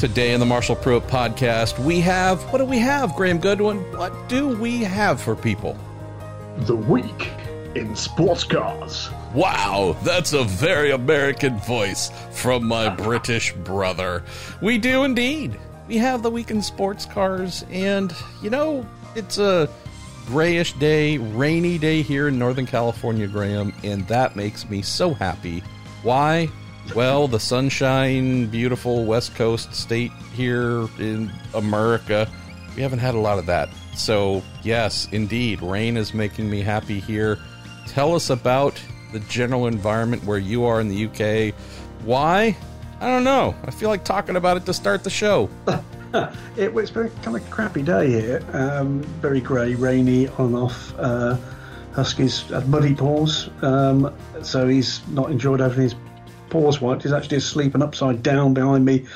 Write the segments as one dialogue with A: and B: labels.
A: Today in the Marshall Pruett podcast, we have what do we have, Graham Goodwin? What do we have for people?
B: The week in sports cars.
A: Wow, that's a very American voice from my British brother. We do indeed. We have the week in sports cars, and you know, it's a grayish day, rainy day here in Northern California, Graham, and that makes me so happy. Why? Well, the sunshine, beautiful West Coast state here in America, we haven't had a lot of that. So, yes, indeed, rain is making me happy here. Tell us about the general environment where you are in the UK. Why? I don't know. I feel like talking about it to start the show.
B: it was very kind of crappy day here. Um, very grey, rainy, on off. Uh, Husky's had muddy paws, um, so he's not enjoyed having his paws wiped. He's actually asleep and upside down behind me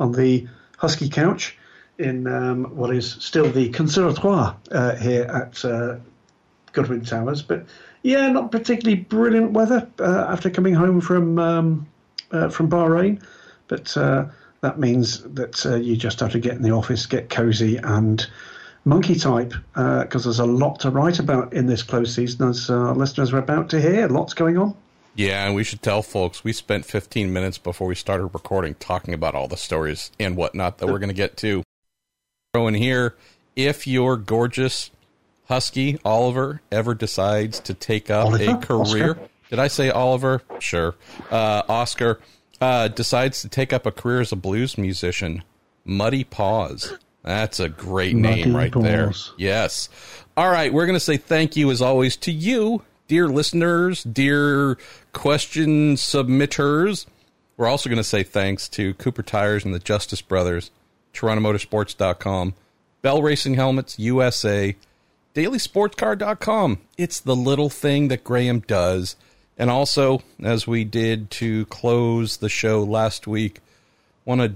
B: on the Husky couch in um, what is still the Conservatoire uh, here at uh, Goodwin Towers. But yeah, not particularly brilliant weather uh, after coming home from um, uh, from Bahrain, but uh, that means that uh, you just have to get in the office, get cosy, and monkey type because there's a lot to write about in this close season, as listeners are about to hear. Lots going on.
A: Yeah, and we should tell folks we spent 15 minutes before we started recording talking about all the stories and whatnot that we're going to get to. In here, if your gorgeous husky Oliver ever decides to take up Oliver? a career, Oscar? did I say Oliver? Sure. Uh, Oscar uh, decides to take up a career as a blues musician. Muddy Paws. That's a great Muddy name right paws. there. Yes. All right, we're going to say thank you as always to you dear listeners, dear question submitters. We're also going to say thanks to Cooper Tires and the Justice Brothers, TorontoMotorsports.com, Bell Racing Helmets USA, DailySportsCar.com. It's the little thing that Graham does. And also, as we did to close the show last week, want to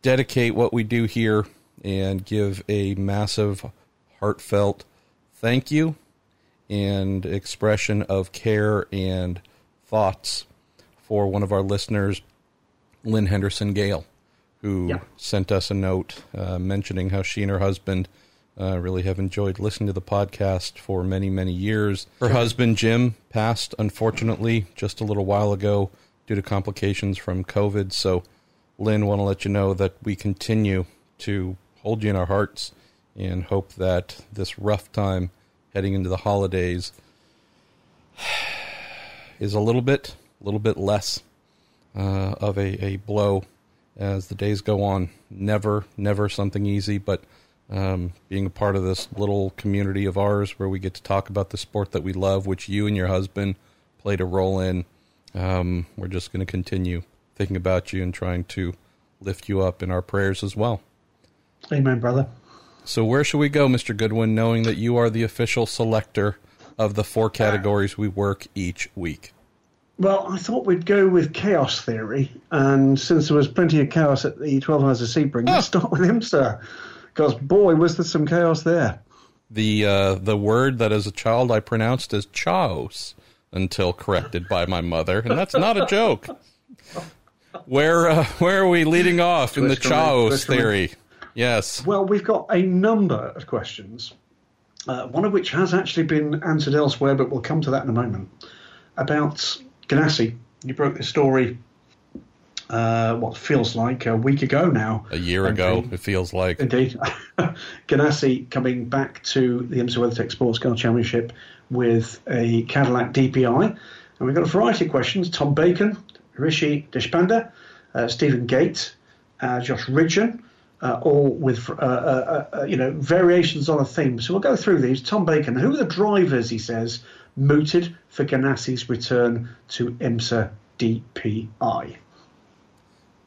A: dedicate what we do here and give a massive, heartfelt thank you and expression of care and thoughts for one of our listeners, Lynn Henderson Gale, who yeah. sent us a note uh, mentioning how she and her husband uh, really have enjoyed listening to the podcast for many, many years. Her husband, Jim, passed, unfortunately, just a little while ago due to complications from COVID. So, Lynn, want to let you know that we continue to hold you in our hearts and hope that this rough time heading into the holidays is a little bit, a little bit less uh, of a, a blow as the days go on. Never, never something easy, but um, being a part of this little community of ours where we get to talk about the sport that we love, which you and your husband played a role in, um, we're just going to continue thinking about you and trying to lift you up in our prayers as well.
B: Amen, brother.
A: So where should we go, Mr. Goodwin, knowing that you are the official selector of the four categories we work each week?
B: Well, I thought we'd go with chaos theory, and since there was plenty of chaos at the Twelve Hours of Sebring, oh. let's start with IMSA, because boy, was there some chaos there.
A: The uh, the word that as a child I pronounced as chaos until corrected by my mother, and that's not a joke. Where uh, where are we leading off in the chaos theory? Yes.
B: Well, we've got a number of questions, uh, one of which has actually been answered elsewhere, but we'll come to that in a moment. About Ganassi. You broke the story, uh, what feels like a week ago now.
A: A year ago, it feels like.
B: Indeed. Ganassi coming back to the IMSA WeatherTech Sports Car Championship with a Cadillac DPI. And we've got a variety of questions. Tom Bacon, Rishi Deshpande, uh, Stephen Gate, uh, Josh Ridgeon, uh, all with uh, uh, uh, you know variations on a theme. So we'll go through these. Tom Bacon, who are the drivers? He says mooted for Ganassi's return to IMSA DPI.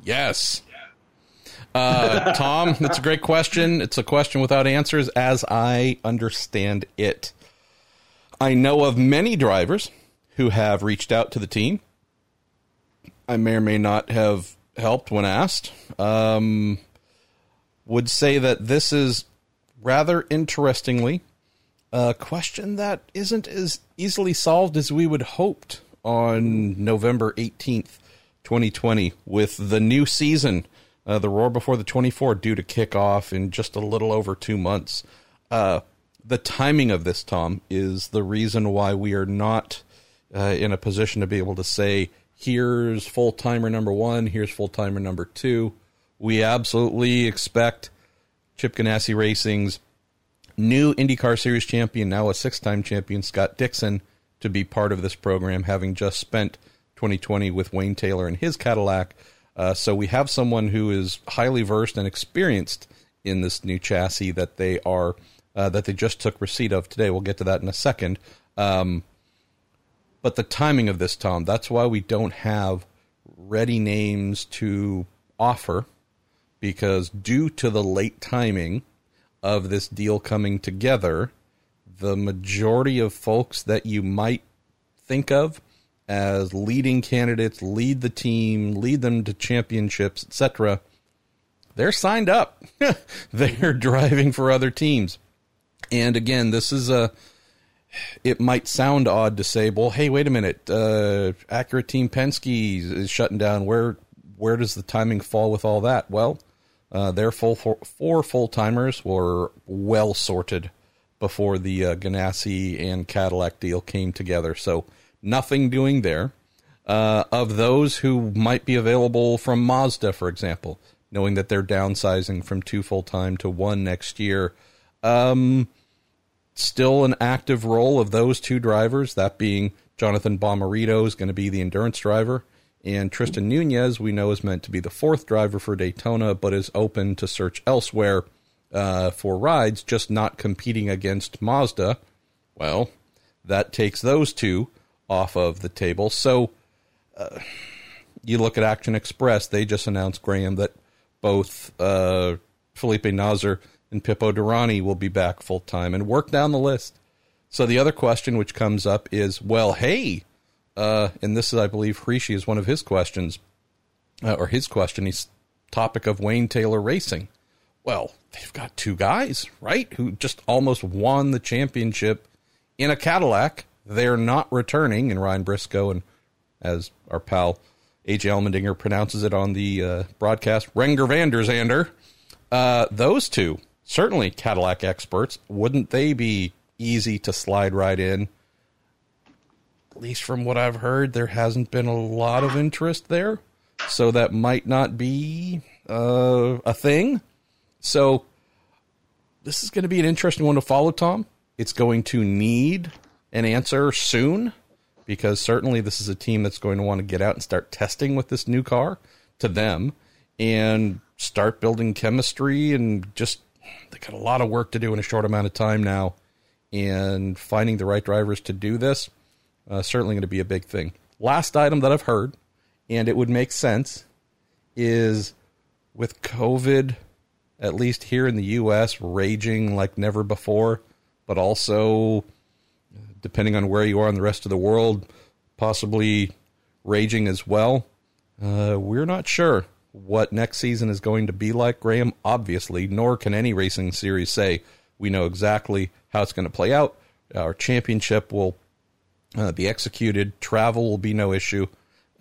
A: Yes. Uh, Tom, that's a great question. It's a question without answers, as I understand it. I know of many drivers who have reached out to the team. I may or may not have helped when asked. Um, would say that this is rather interestingly a question that isn't as easily solved as we would hoped on November 18th, 2020 with the new season Uh, the Roar Before the 24 due to kick off in just a little over two months. Uh, the timing of this, Tom, is the reason why we are not uh, in a position to be able to say, here's full timer number one, here's full timer number two. We absolutely expect Chip Ganassi Racing's new IndyCar Series champion, now a six time champion, Scott Dixon, to be part of this program, having just spent 2020 with Wayne Taylor and his Cadillac. Uh, so we have someone who is highly versed and experienced in this new chassis that they are uh, that they just took receipt of today. We'll get to that in a second. Um, but the timing of this, Tom, that's why we don't have ready names to offer because due to the late timing of this deal coming together, the majority of folks that you might think of as leading candidates, lead the team, lead them to championships, etc., they're signed up. they're driving for other teams. And again, this is a it might sound odd to say, well, hey, wait a minute, uh, Team Penske is shutting down. Where where does the timing fall with all that? Well, uh, their full four, four full timers were well sorted before the uh, Ganassi and Cadillac deal came together. So nothing doing there. Uh, of those who might be available from Mazda, for example, knowing that they're downsizing from two full time to one next year. Um, still an active role of those two drivers, that being Jonathan Bomarito is going to be the endurance driver, and Tristan Nunez, we know, is meant to be the fourth driver for Daytona, but is open to search elsewhere uh, for rides, just not competing against Mazda. Well, that takes those two off of the table. So uh, you look at Action Express, they just announced, Graham, that both uh, Felipe Nasr and Pipo Derani will be back full time and work down the list. So the other question which comes up is, well, hey, uh, and this is, I believe, Hrishi is one of his questions, uh, or his question. He's topic of Wayne Taylor Racing. Well, they've got two guys, right, who just almost won the championship in a Cadillac. They're not returning, and Ryan Briscoe and as our pal AJ Allmendinger pronounces it on the uh, broadcast, Renger van der Zande. Uh, those two certainly Cadillac experts. Wouldn't they be easy to slide right in? At least from what I've heard, there hasn't been a lot of interest there. So that might not be uh, a thing. So this is going to be an interesting one to follow, Tom. It's going to need an answer soon because certainly this is a team that's going to want to get out and start testing with this new car to them and start building chemistry and just they got a lot of work to do in a short amount of time now, and finding the right drivers to do this uh, certainly going to be a big thing. Last item that I've heard, and it would make sense, is with COVID, at least here in the U.S., raging like never before, but also depending on where you are in the rest of the world, possibly raging as well. Uh, we're not sure what next season is going to be like, Graham, obviously, nor can any racing series say we know exactly how it's going to play out. Our championship will uh, executed, travel will be no issue.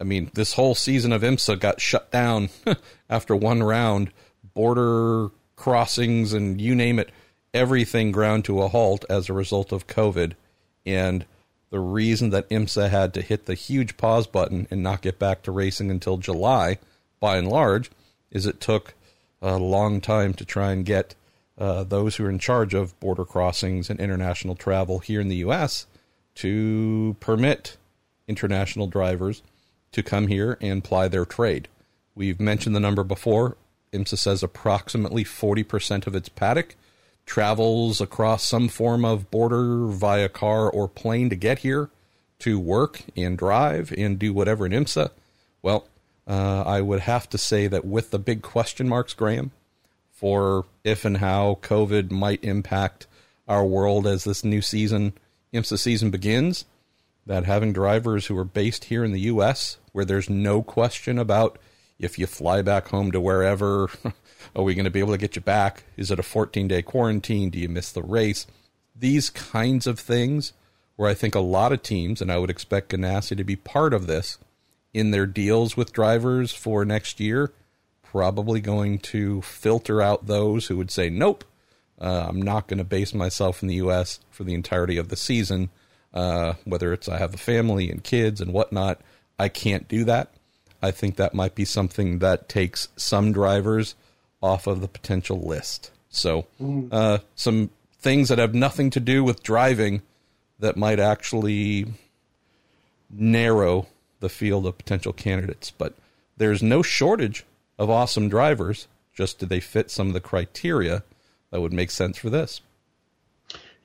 A: I mean, this whole season of IMSA got shut down after one round, border crossings and you name it, everything ground to a halt as a result of COVID. And the reason that IMSA had to hit the huge pause button and not get back to racing until July by and large, is it took a long time to try and get uh, those who are in charge of border crossings and international travel here in the U.S. to permit international drivers to come here and ply their trade. We've mentioned the number before. IMSA says approximately 40% of its paddock travels across some form of border via car or plane to get here to work and drive and do whatever in IMSA. Well, uh, I would have to say that with the big question marks, Graham, for if and how COVID might impact our world as this new season, IMSA season begins, that having drivers who are based here in the U.S., where there's no question about if you fly back home to wherever, are we going to be able to get you back? Is it a 14 day quarantine? Do you miss the race? These kinds of things, where I think a lot of teams, and I would expect Ganassi to be part of this, in their deals with drivers for next year probably going to filter out those who would say, nope, uh, I'm not going to base myself in the U.S. for the entirety of the season. Uh, whether it's I have a family and kids and whatnot, I can't do that. I think that might be something that takes some drivers off of the potential list. So, uh, some things that have nothing to do with driving that might actually narrow the field of potential candidates. But there's no shortage of awesome drivers. Just do they fit some of the criteria that would make sense for this?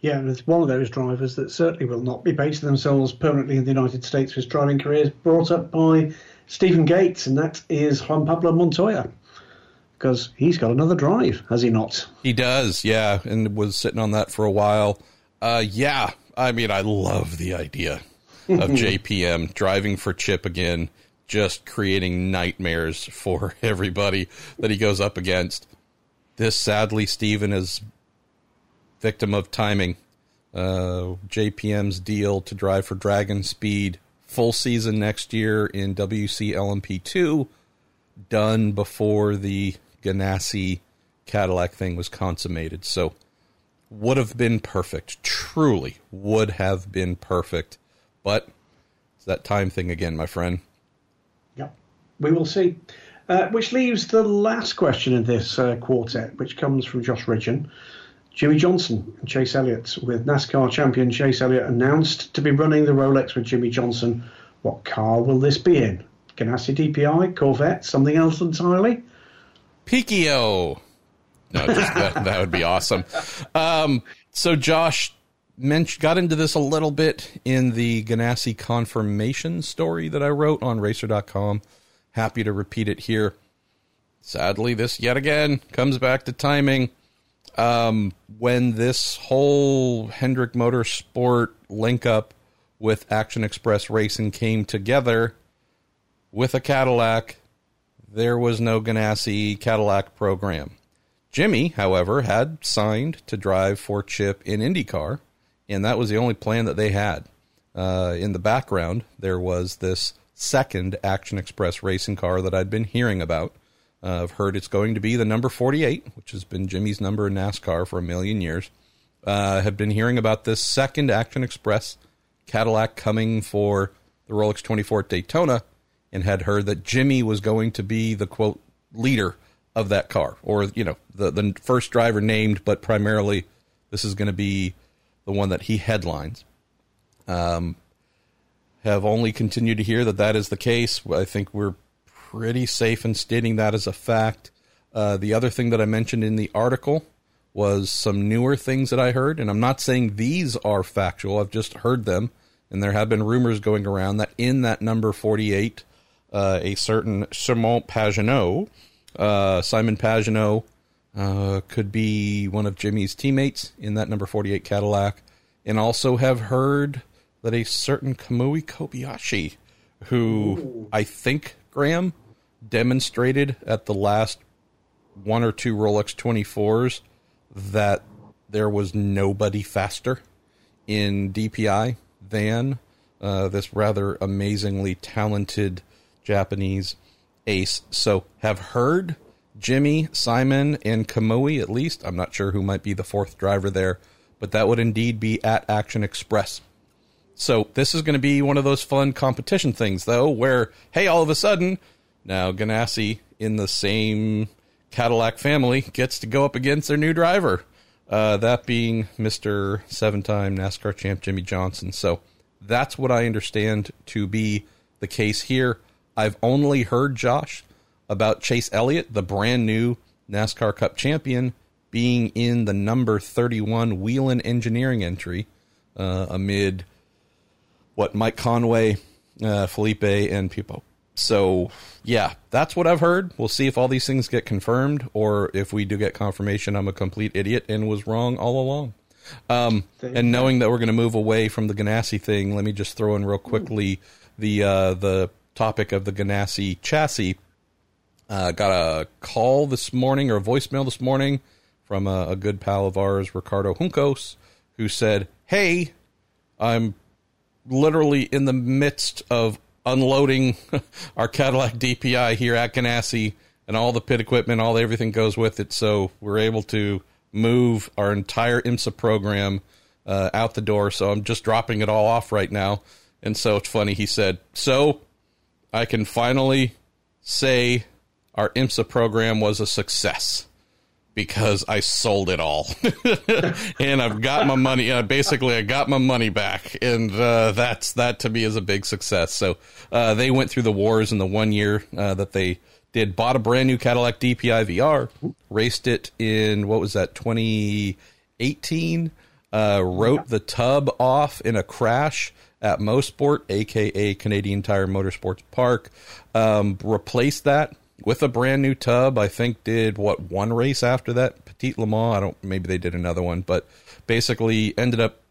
B: Yeah, and it's one of those drivers that certainly will not be basing themselves permanently in the United States for his driving career, brought up by Stephen Gates, and that is Juan Pablo Montoya. Because he's got another drive, has he not?
A: He does, yeah, and was sitting on that for a while. Uh, yeah, I mean, I love the idea of JPM driving for Chip again, just creating nightmares for everybody that he goes up against. This sadly, Stephen is victim of timing. Uh, JPM's deal to drive for Dragon Speed full season next year in WEC LMP2 done before the Ganassi Cadillac thing was consummated. So would have been perfect. Truly would have been perfect. But it's that time thing again, my friend.
B: Yep. We will see. Uh, which leaves the last question in this uh, quartet, which comes from Josh Ridgeon. Jimmie Johnson and Chase Elliott, with NASCAR champion Chase Elliott announced to be running the Rolex with Jimmie Johnson. What car will this be in? Ganassi DPI, Corvette, something else entirely?
A: Pikio. No, just that, that would be awesome. Um, so Josh mentioned, got into this a little bit in the Ganassi confirmation story that I wrote on Racer.com. Happy to repeat it here. Sadly, this yet again comes back to timing. Um, when this whole Hendrick Motorsport link up with Action Express Racing came together with a Cadillac, there was no Ganassi Cadillac program. Jimmy, however, had signed to drive for Chip in IndyCar, and that was the only plan that they had. Uh, in the background, there was this second Action Express racing car that I'd been hearing about. Uh, I've heard it's going to be the number 48, which has been Jimmy's number in NASCAR for a million years. Uh, have been hearing about this second Action Express Cadillac coming for the Rolex 24 at Daytona, and had heard that Jimmy was going to be the quote leader of that car, or you know the the first driver named, but primarily this is going to be the one that he headlines. Um, have only continued to hear that that is the case. I think we're pretty safe in stating that as a fact. Uh, the other thing that I mentioned in the article was some newer things that I heard, and I'm not saying these are factual. I've just heard them, and there have been rumors going around that in that number 48, uh, a certain Simon Pagenaud, uh, Simon Pagenaud, uh, could be one of Jimmy's teammates in that number 48 Cadillac, and also have heard that a certain Kamui Kobayashi, who Ooh. I think Graham demonstrated at the last one or two Rolex 24s that there was nobody faster in DPI than uh, this rather amazingly talented Japanese ace. So, have heard Jimmy, Simon, and Kamui at least. I'm not sure who might be the fourth driver there, but that would indeed be at Action Express. So, this is going to be one of those fun competition things, though, where, hey, all of a sudden, now Ganassi in the same Cadillac family gets to go up against their new driver. Uh, that being Mr. seven time NASCAR champ Jimmie Johnson. So that's what I understand to be the case here. I've only heard, Josh, about Chase Elliott, the brand new NASCAR Cup champion, being in the number 31 Whelen Engineering entry uh, amid what Mike Conway, uh, Felipe, and Pipo so yeah, that's what I've heard. We'll see if all these things get confirmed, or if we do get confirmation I'm a complete idiot and was wrong all along. Um, and knowing that we're going to move away from the Ganassi thing, let me just throw in real quickly the uh, the topic of the Ganassi chassis. Uh, got a call this morning or a voicemail this morning from a, a good pal of ours, Ricardo Juncos, who said, "Hey, I'm literally in the midst of unloading our Cadillac DPI here at Ganassi. and all the pit equipment, all everything goes with it. So we're able to move our entire IMSA program uh, out the door. So I'm just dropping it all off right now. And so it's funny. He said, "So I can finally say our IMSA program was a success." Because I sold it all, and I've got my money. Uh, basically, I got my money back, and uh, that's that to me is a big success. So uh, they went through the wars in the one year uh, that they did. Bought a brand new Cadillac DPI VR, raced it in what was that 2018. Uh, wrote the tub off in a crash at Mosport, aka Canadian Tire Motorsports Park. Um, replaced that with a brand new tub. I think did what one race after that Petit Le Mans. I don't. Maybe they did another one, but basically ended up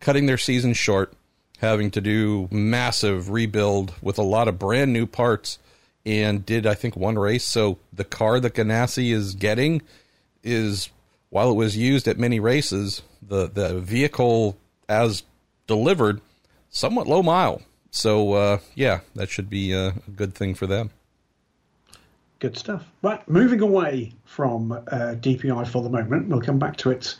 A: cutting their season short, having to do massive rebuild with a lot of brand new parts, and did I think one race. So the car that Ganassi is getting is while it was used at many races, the the vehicle as delivered somewhat low mile. So uh, yeah, that should be a good thing for them.
B: Good stuff. Right, moving away from uh, DPI for the moment, we'll come back to it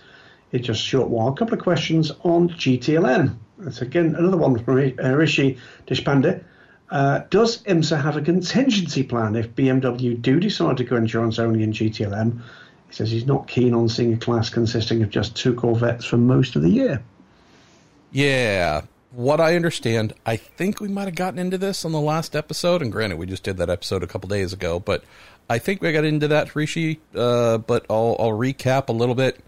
B: in just a short while. A couple of questions on GTLM. That's again another one from uh, Rishi Deshpande. Uh, does IMSA have a contingency plan if BMW do decide to go insurance only in GTLM? He says he's not keen on seeing a class consisting of just two Corvettes for most of the year.
A: Yeah, what I understand, I think we might have gotten into this on the last episode. And granted, we just did that episode a couple days ago, but I think we got into that, Rishi. Uh, but I'll, I'll recap a little bit.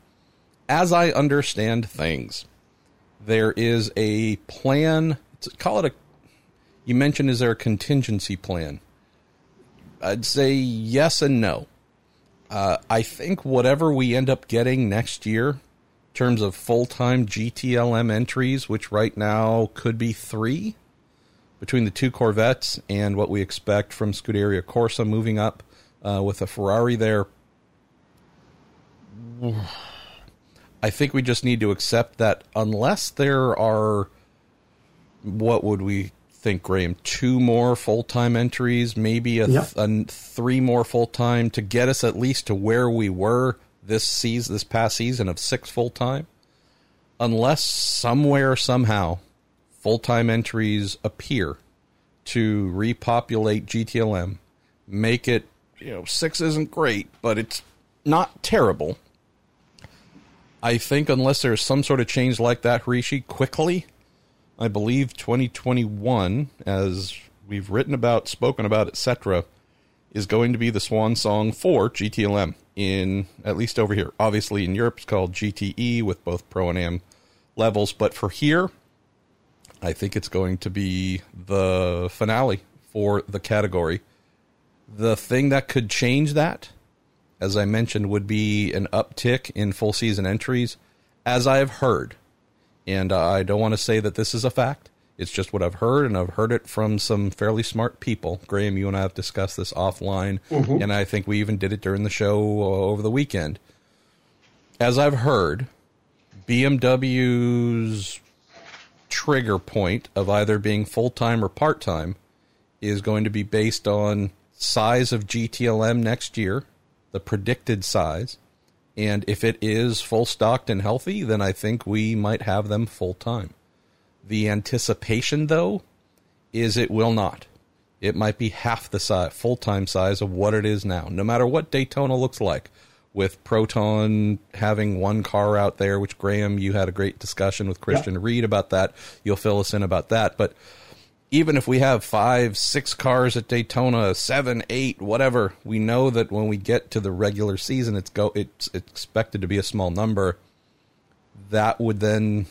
A: As I understand things, there is a plan. Call it a. You mentioned, is there a contingency plan? I'd say yes and no. Uh, I think whatever we end up getting next year terms of full time GTLM entries, which right now could be three between the two Corvettes and what we expect from Scuderia Corsa moving up uh, with a Ferrari there. I think we just need to accept that unless there are, what would we think, Graham? Two more full time entries, maybe a, yep. th- a three more full time to get us at least to where we were this season, this past season of six full time, unless somewhere somehow full time entries appear to repopulate GTLM, make it you know six isn't great, but it's not terrible. I think unless there's some sort of change like that, Rishi, quickly, I believe 2021, as we've written about, spoken about, etc., is going to be the swan song for GTLM in at least over here. Obviously, in Europe, it's called GTE with both Pro and Am levels, but for here, I think it's going to be the finale for the category. The thing that could change that, as I mentioned, would be an uptick in full season entries, as I have heard. And uh, I don't want to say that this is a fact, it's just what I've heard, and I've heard it from some fairly smart people. Graham, you and I have discussed this offline, mm-hmm. and I think we even did it during the show uh, over the weekend. As I've heard, BMW's trigger point of either being full time or part time is going to be based on size of GTLM next year, the predicted size. And if it is full stocked and healthy, then I think we might have them full time. The anticipation, though, is it will not. It might be half the size, full time size of what it is now, no matter what Daytona looks like. With Proton having one car out there, which Graham, you had a great discussion with Christian yep. Ried about that. You'll fill us in about that. But even if we have five, six cars at Daytona, seven, eight, whatever, we know that when we get to the regular season, it's go it's expected to be a small number. That would then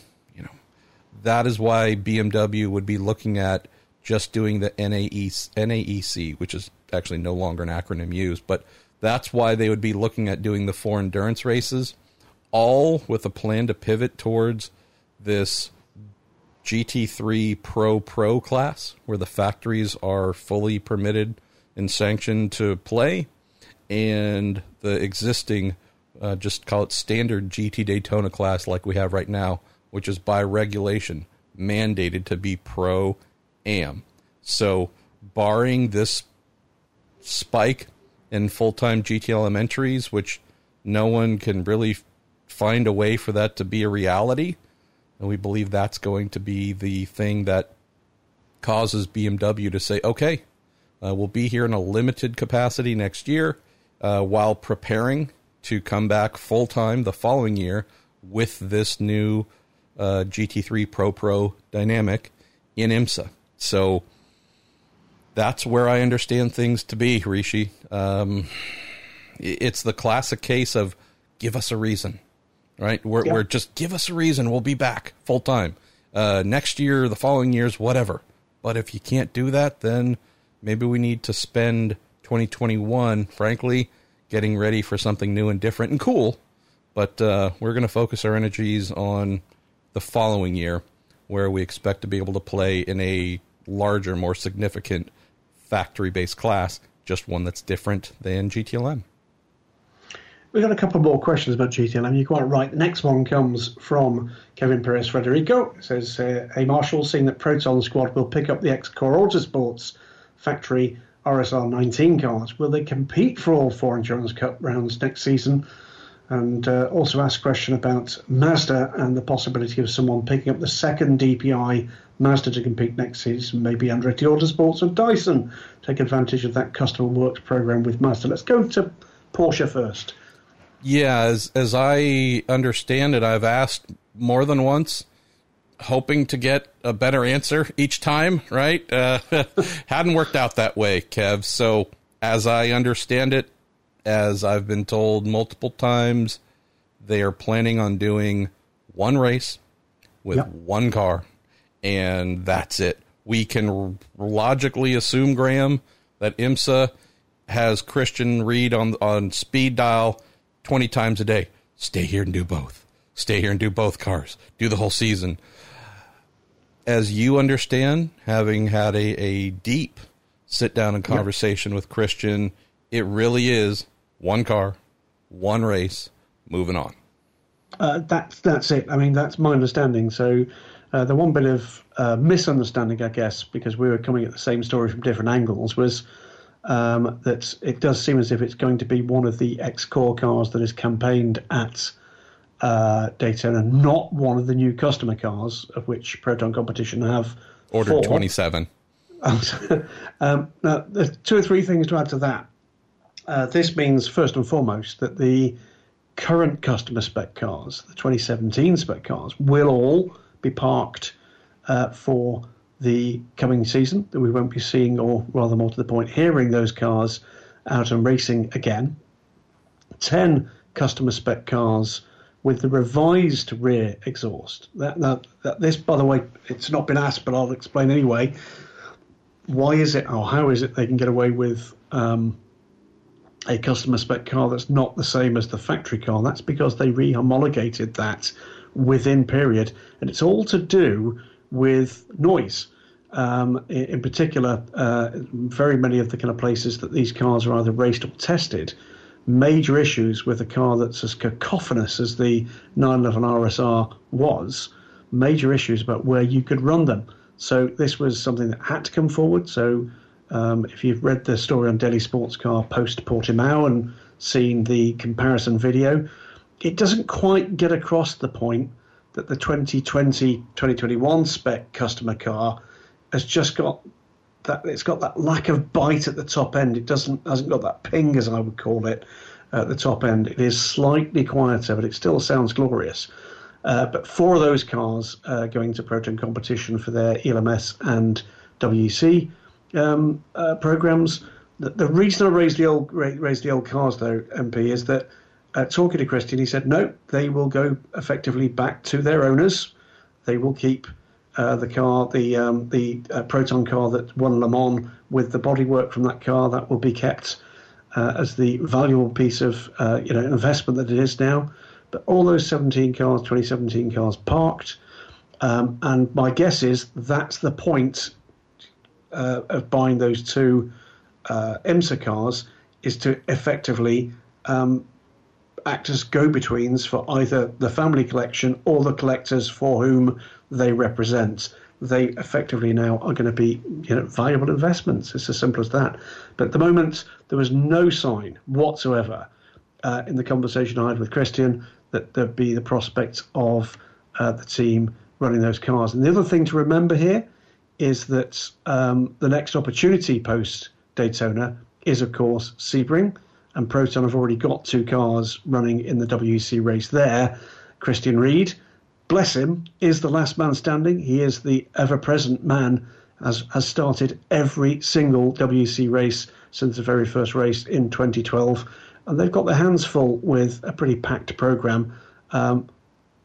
A: that is why BMW would be looking at just doing the NAEC, which is actually no longer an acronym used, but that's why they would be looking at doing the four endurance races, all with a plan to pivot towards this GT3 Pro Pro class, where the factories are fully permitted and sanctioned to play, and the existing, uh, just call it standard GT Daytona class like we have right now, which is by regulation mandated to be pro am. So, barring this spike in full time GTLM entries, which no one can really find a way for that to be a reality. And we believe that's going to be the thing that causes BMW to say, okay, uh, we'll be here in a limited capacity next year uh, while preparing to come back full time the following year with this new uh, GT3 Pro Pro dynamic in IMSA. So that's where I understand things to be, Rishi. Um, it's the classic case of give us a reason, right? We're, yeah. we're just give us a reason. We'll be back full time uh, next year, the following years, whatever. But if you can't do that, then maybe we need to spend 2021, frankly, getting ready for something new and different and cool. But uh, we're going to focus our energies on the following year, where we expect to be able to play in a larger, more significant factory based class, just one that's different than GTLM.
B: We've got a couple more questions about GTLM. You're quite right. The next one comes from Kevin Perez Frederico. It says, uh, Hey Marshall, seeing that Proton Squad will pick up the ex-CORE Autosports factory RSR 19 cars, will they compete for all four Endurance Cup rounds next season? And uh, also ask a question about Mazda and the possibility of someone picking up the second DPI Mazda to compete next season, maybe Andretti Autosports or Dyson take advantage of that customer works program with Mazda. Let's go to Porsche first.
A: Yeah, as as I understand it, I've asked more than once, hoping to get a better answer each time. Right? Uh, hadn't worked out that way, Kev. So as I understand it, as I've been told multiple times, they are planning on doing one race with yep. one car, and that's it. We can logically assume, Graham, that IMSA has Christian Ried on on speed dial 20 times a day. Stay here and do both. Stay here and do both cars. Do the whole season. As you understand, having had a, a deep sit down and conversation yep. with Christian, it really is one car, one race, moving on.
B: Uh, that's that's it. I mean, that's my understanding. So, uh, the one bit of uh, misunderstanding, I guess, because we were coming at the same story from different angles, was um, that it does seem as if it's going to be one of the ex-CORE cars that is campaigned at uh, Daytona, not one of the new customer cars of which Proton Competition have
A: ordered 27.
B: um, now, there's two or three things to add to that. Uh, this means, first and foremost, that the current customer spec cars, the 2017 spec cars, will all be parked uh, for the coming season that we won't be seeing, or rather more to the point, hearing those cars out and racing again. 10 customer spec cars with the revised rear exhaust. That, that, that, this, by the way, it's not been asked, but I'll explain anyway. Why is it, or how is it they can get away with um, a customer spec car that's not the same as the factory car? That's because they rehomologated that within period, and it's all to do with noise. Um, in, particular, uh, very many of the kind of places that these cars are either raced or tested, major issues with a car that's as cacophonous as the 911 RSR was, major issues about where you could run them. So this was something that had to come forward. So um, if you've read the story on DailySportsCar post Portimao and seen the comparison video, it doesn't quite get across the point that the 2020 2021 spec customer car has just got that it's got that lack of bite at the top end. It doesn't hasn't got that ping as I would call it at the top end. It is slightly quieter, but it still sounds glorious. Uh, but four of those cars going to Proton competition for their ELMS and WEC um, uh, programs. The, the, reason I raised the old raised the old cars though, MP, is that uh, talking to Christian, he said no, they will go effectively back to their owners. They will keep uh, the car, the um, the uh, Proton car that won Le Mans with the bodywork from that car, that will be kept uh, as the valuable piece of uh, you know investment that it is now. But all those 17 cars, 2017 cars parked, um, and my guess is that's the point uh, of buying those two IMSA cars is to effectively um, act as go-betweens for either the family collection or the collectors for whom they represent. they effectively now are going to be you know valuable investments. It's as simple as that. But at the moment, there was no sign whatsoever uh, in the conversation I had with Christian that there'd be the prospect of uh, the team running those cars. And the other thing to remember here is that um, the next opportunity post Daytona is, of course, Sebring. And Proton have already got two cars running in the WEC race there. Christian Ried, bless him, is the last man standing. He is the ever present man, has, has started every single WEC race since the very first race in 2012. And they've got their hands full with a pretty packed programme. Um,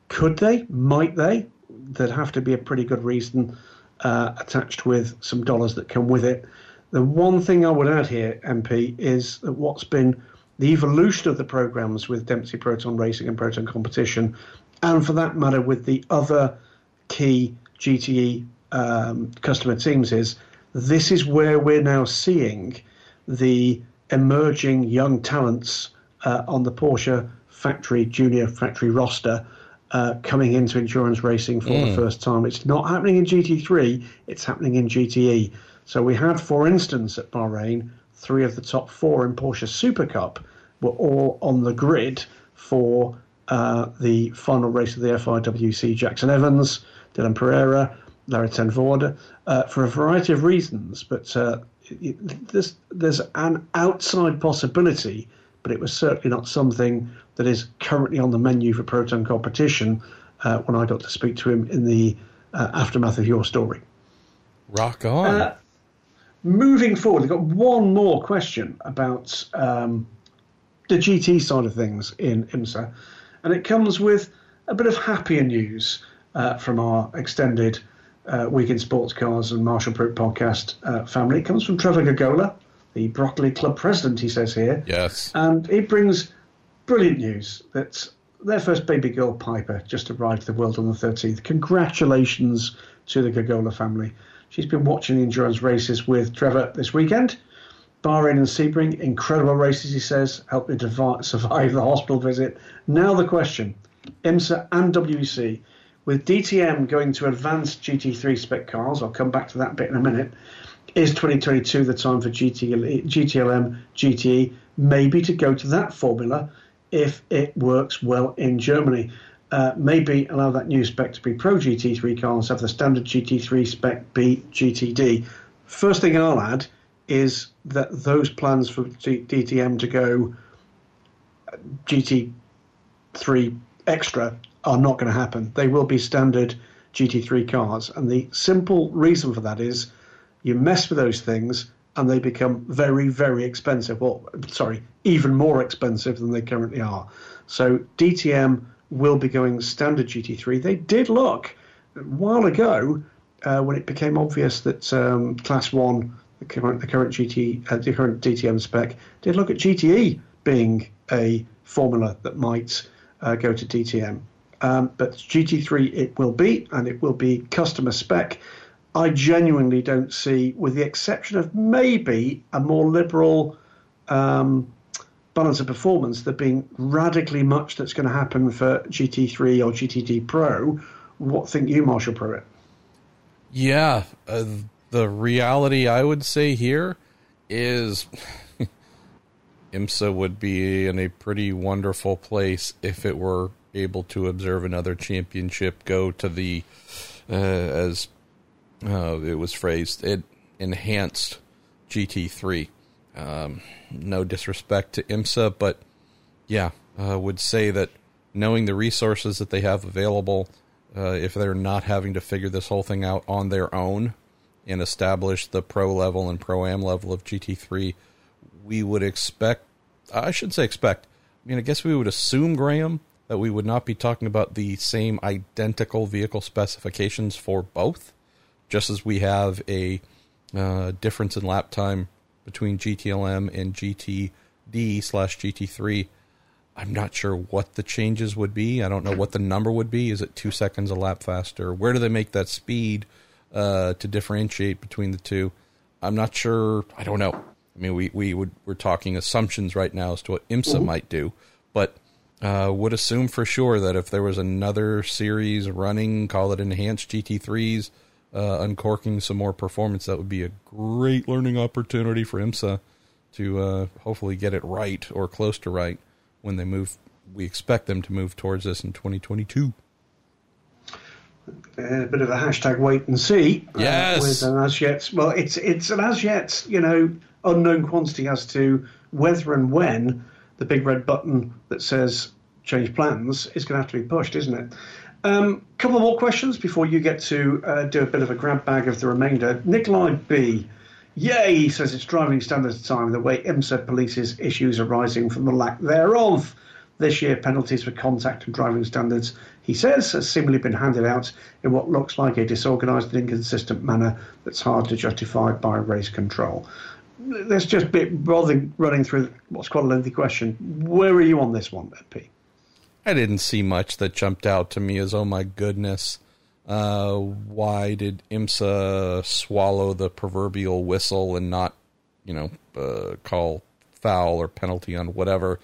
B: could they? Might they? There'd have to be a pretty good reason uh, attached with some dollars that come with it. The one thing I would add here, MP, is that what's been the evolution of the programs with Dempsey Proton Racing and Proton Competition, and for that matter, with the other key GTE um, customer teams, is this is where we're now seeing the emerging young talents uh, on the Porsche factory junior factory roster uh, coming into endurance racing for mm. the first time. It's not happening in GT3, it's happening in GTE. So we had, for instance, at Bahrain, three of the top four in Porsche Super Cup were all on the grid for uh, the final race of the FIWC. Jaxon Evans, Dylan Pereira, Larry Ten Voorde, uh, for a variety of reasons. But uh, there's, there's an outside possibility, but it was certainly not something that is currently on the menu for Proton competition uh, when I got to speak to him in the uh, aftermath of your story.
A: Rock on. Uh,
B: moving forward, I've got one more question about um, the GT side of things in IMSA, and it comes with a bit of happier news uh, from our extended uh, Week in Sports Cars and Marshall Pruett podcast uh, family. It comes from Trevor Gogola, the Broccoli Club president, he says here.
A: Yes.
B: And it brings brilliant news that their first baby girl, Piper, just arrived to the world on the 13th. Congratulations to the Gogola family. She's been watching the endurance races with Trevor this weekend. Bahrain and Sebring, incredible races, he says, helped me to survive the hospital visit. Now the question IMSA and WEC, with DTM going to advanced GT3 spec cars, I'll come back to that bit in a minute, is 2022 the time for GT, GTLM, GTE, maybe to go to that formula if it works well in Germany? uh, maybe allow that new spec to be Pro GT3 cars, have the standard GT3 spec be GTD. First thing I'll add is that those plans for DTM to go GT3 extra are not going to happen. They will be standard GT3 cars. And the simple reason for that is you mess with those things and they become very, very expensive. Well, sorry, even more expensive than they currently are. So DTM will be going standard GT3. They did look a while ago uh, when it became obvious that um, Class One, the current, the current GT, uh, the current DTM spec, did look at GTE being a formula that might uh, go to DTM. Um, but GT3 it will be, and it will be customer spec. I genuinely don't see, with the exception of maybe a more liberal um, balance of performance, there being radically much that's going to happen for GT3 or GTD Pro. What think you, Marshall Pruett?
A: Yeah, uh, the reality I would say here is IMSA would be in a pretty wonderful place if it were able to observe another championship go to the, uh, as uh, it was phrased, it enhanced GT3. Um, no disrespect to IMSA, but yeah, uh, would say that knowing the resources that they have available, uh, if they're not having to figure this whole thing out on their own and establish the pro level and pro am level of GT3, we would expect, I should say expect, I mean, I guess we would assume, Graham, that we would not be talking about the same identical vehicle specifications for both, just as we have a uh, difference in lap time between GTLM and GTD slash GT3. I'm not sure what the changes would be. I don't know what the number would be. Is it two seconds a lap faster? Where do they make that speed uh, to differentiate between the two? I'm not sure. I don't know. I mean, we we would we're talking assumptions right now as to what IMSA mm-hmm. might do, but uh, would assume for sure that if there was another series running, call it enhanced GT3s uh, uncorking some more performance, that would be a great learning opportunity for IMSA to uh, hopefully get it right or close to right when they move. We expect them to move towards this in 2022.
B: A bit of a hashtag wait and see.
A: uh, yes.
B: with an as yet, well, it's it's an as yet you know unknown quantity as to whether and when the big red button that says change plans is going to have to be pushed, isn't it? Um, couple more questions before you get to uh, do a bit of a grab bag of the remainder. Nikolai B. Yay, he says it's driving standards time, the way IMSA polices issues arising from the lack thereof. This year, penalties for contact and driving standards, he says, has seemingly been handed out in what looks like a disorganised and inconsistent manner that's hard to justify by race control. Let's just be rather running through what's quite a lengthy question. Where are you on this one, P?
A: I didn't see much that jumped out to me as, oh my goodness, uh, why did IMSA swallow the proverbial whistle and not, you know, uh, call foul or penalty on whatever?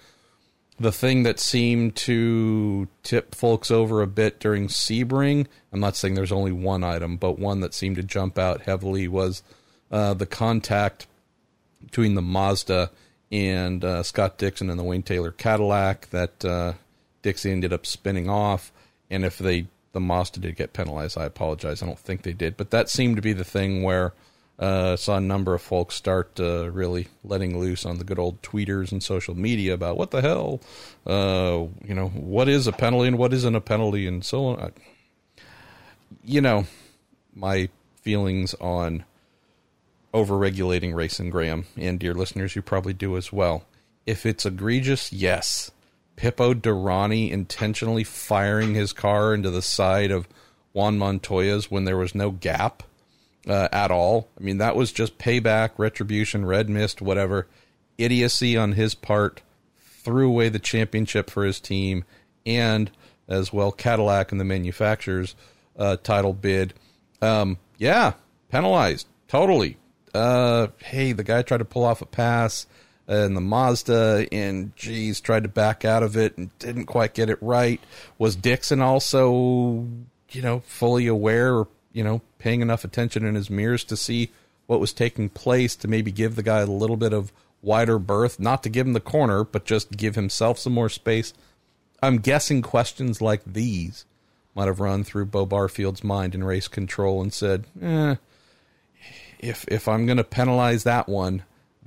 A: The thing that seemed to tip folks over a bit during Sebring, I'm not saying there's only one item, but one that seemed to jump out heavily was uh, the contact between the Mazda and uh, Scott Dixon and the Wayne Taylor Cadillac that uh, Dixie ended up spinning off. And if they the Mazda did get penalized, I apologize. I don't think they did, but that seemed to be the thing where uh, saw a number of folks start uh, really letting loose on the good old tweeters and social media about what the hell, uh, you know, what is a penalty and what isn't a penalty, and so on. I, you know, my feelings on overregulating racing, Graham, and dear listeners, you probably do as well. If it's egregious, yes. Pipo Derani intentionally firing his car into the side of Juan Montoya's when there was no gap uh, at all. I mean, that was just payback, retribution, red mist, whatever. Idiocy on his part. Threw away the championship for his team and as well Cadillac and the manufacturer's uh, title bid. Um, yeah, penalized. Totally. Uh, hey, the guy tried to pull off a pass and the Mazda and geez tried to back out of it and didn't quite get it right. Was Dixon also, you know, fully aware or, you know, paying enough attention in his mirrors to see what was taking place to maybe give the guy a little bit of wider berth, not to give him the corner, but just give himself some more space? I'm guessing questions like these might have run through Beaux Barfield's mind in race control and said, eh, if if I'm going to penalize that one,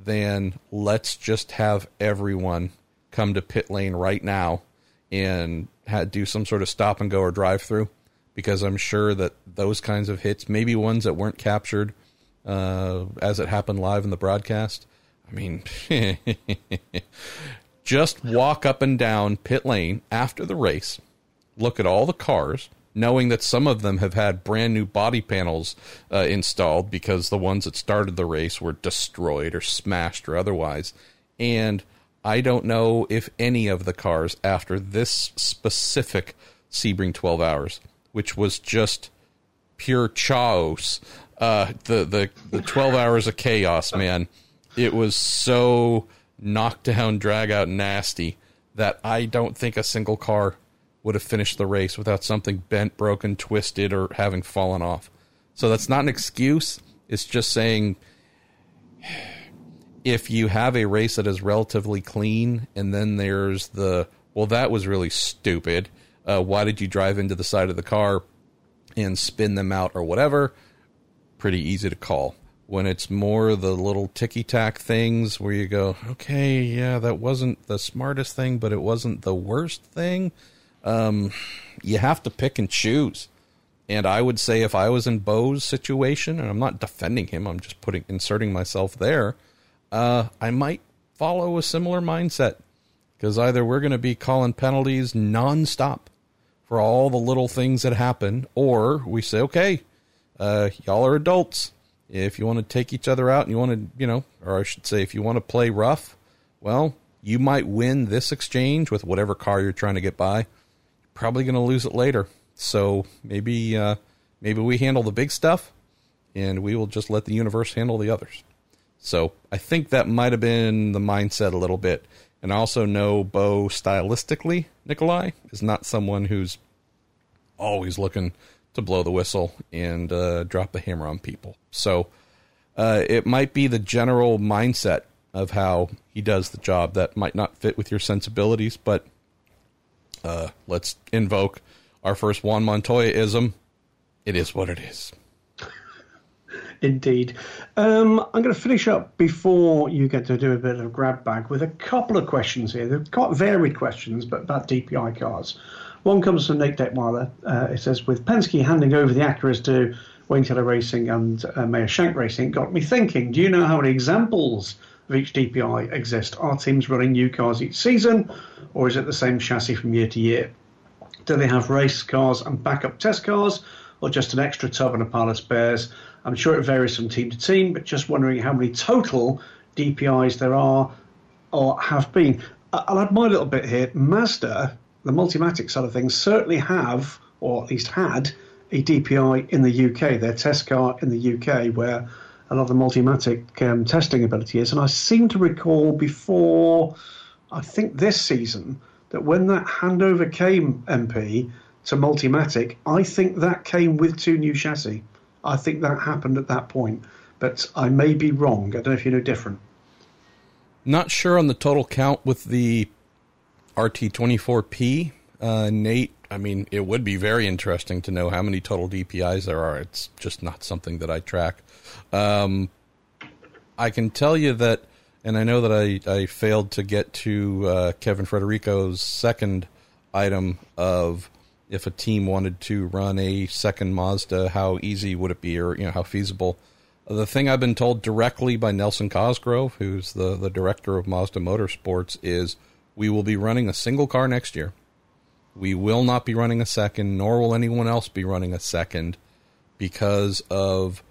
A: then let's just have everyone come to pit lane right now and do some sort of stop and go or drive through because I'm sure that those kinds of hits, maybe ones that weren't captured uh, as it happened live in the broadcast. I mean, just walk up and down pit lane after the race, look at all the cars, knowing that some of them have had brand new body panels uh, installed because the ones that started the race were destroyed or smashed or otherwise. And I don't know if any of the cars after this specific Sebring 12 hours, which was just pure chaos, uh, the, the, the 12 hours of chaos, man, it was so knockdown, drag out nasty that I don't think a single car would have finished the race without something bent, broken, twisted, or having fallen off. So that's not an excuse. It's just saying if you have a race that is relatively clean and then there's the, well, that was really stupid. Uh, why did you drive into the side of the car and spin them out or whatever? Pretty easy to call. When it's more the little ticky tack things where you go, okay, yeah, that wasn't the smartest thing, but it wasn't the worst thing um, you have to pick and choose. And I would say if I was in Beaux's situation, and I'm not defending him, I'm just putting inserting myself there, uh, I might follow a similar mindset because either we're going to be calling penalties nonstop for all the little things that happen, or we say, okay, uh, y'all are adults. If you want to take each other out and you want to, you know, or I should say, if you want to play rough, well, you might win this exchange with whatever car you're trying to get by probably going to lose it later. So maybe uh, maybe we handle the big stuff, and we will just let the universe handle the others. So I think that might have been the mindset a little bit. And I also know Beaux stylistically, Nikolai is not someone who's always looking to blow the whistle and uh, drop the hammer on people. So uh, it might be the general mindset of how he does the job that might not fit with your sensibilities, but uh, let's invoke our first Juan Montoya ism. It is what it is.
B: Indeed. Um, I'm going to finish up before you get to do a bit of grab bag with a couple of questions here. They're quite varied questions, but about DPI cars. One comes from Nate Detweiler. Uh, it says, with Penske handing over the Acuras to Wayne Taylor Racing and uh, Meyer Shank Racing, got me thinking, do you know how many examples of each DPI exist? Are teams running new cars each season, or is it the same chassis from year to year? Do they have race cars and backup test cars, or just an extra tub and a pile of spares? I'm sure it varies from team to team, but just wondering how many total DPIs there are or have been. I'll add my little bit here. Mazda, the Multimatic side of things, certainly have, or at least had, a DPI in the UK, their test car in the UK, where a lot the Multimatic um, testing ability is. And I seem to recall before, I think this season, that when that handover came, MP, to Multimatic, I think that came with two new chassis. I think that happened at that point, but I may be wrong. I don't know if you know different.
A: Not sure on the total count with the RT24P. Uh, Nate, I mean, it would be very interesting to know how many total DPIs there are. It's just not something that I track. Um, I can tell you that, and I know that I, I failed to get to uh, Kevin Frederico's second item of if a team wanted to run a second Mazda, how easy would it be, or you know how feasible? The thing I've been told directly by Nelson Cosgrove, who's the the director of Mazda Motorsports, is we will be running a single car next year. We will not be running a second, nor will anyone else be running a second, because of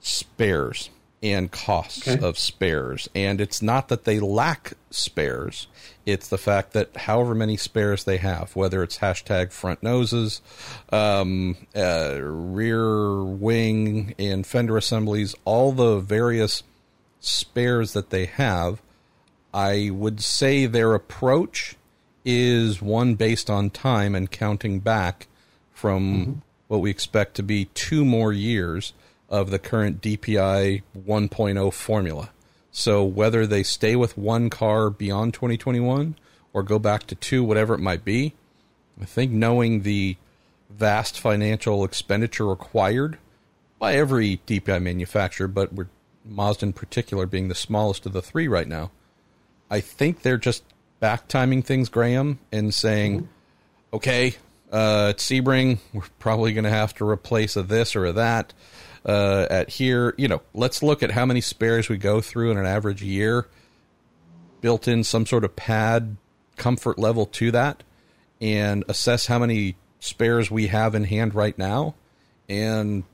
A: spares and costs okay. of spares. And it's not that they lack spares, it's the fact that however many spares they have, whether it's hashtag front noses, um, uh, rear wing, and fender assemblies, all the various spares that they have, I would say their approach is one based on time and counting back from mm-hmm. what we expect to be two more years of the current DPI 1.0 formula. So whether they stay with one car beyond 2021 or go back to two, whatever it might be, I think knowing the vast financial expenditure required by every DPI manufacturer, but we're Mazda in particular being the smallest of the three right now, I think they're just back timing things, Graham, and saying, mm-hmm. okay, uh, at Sebring, we're probably going to have to replace a this or a that uh, at here. You know, let's look at how many spares we go through in an average year. Built in some sort of pad comfort level to that, and assess how many spares we have in hand right now, and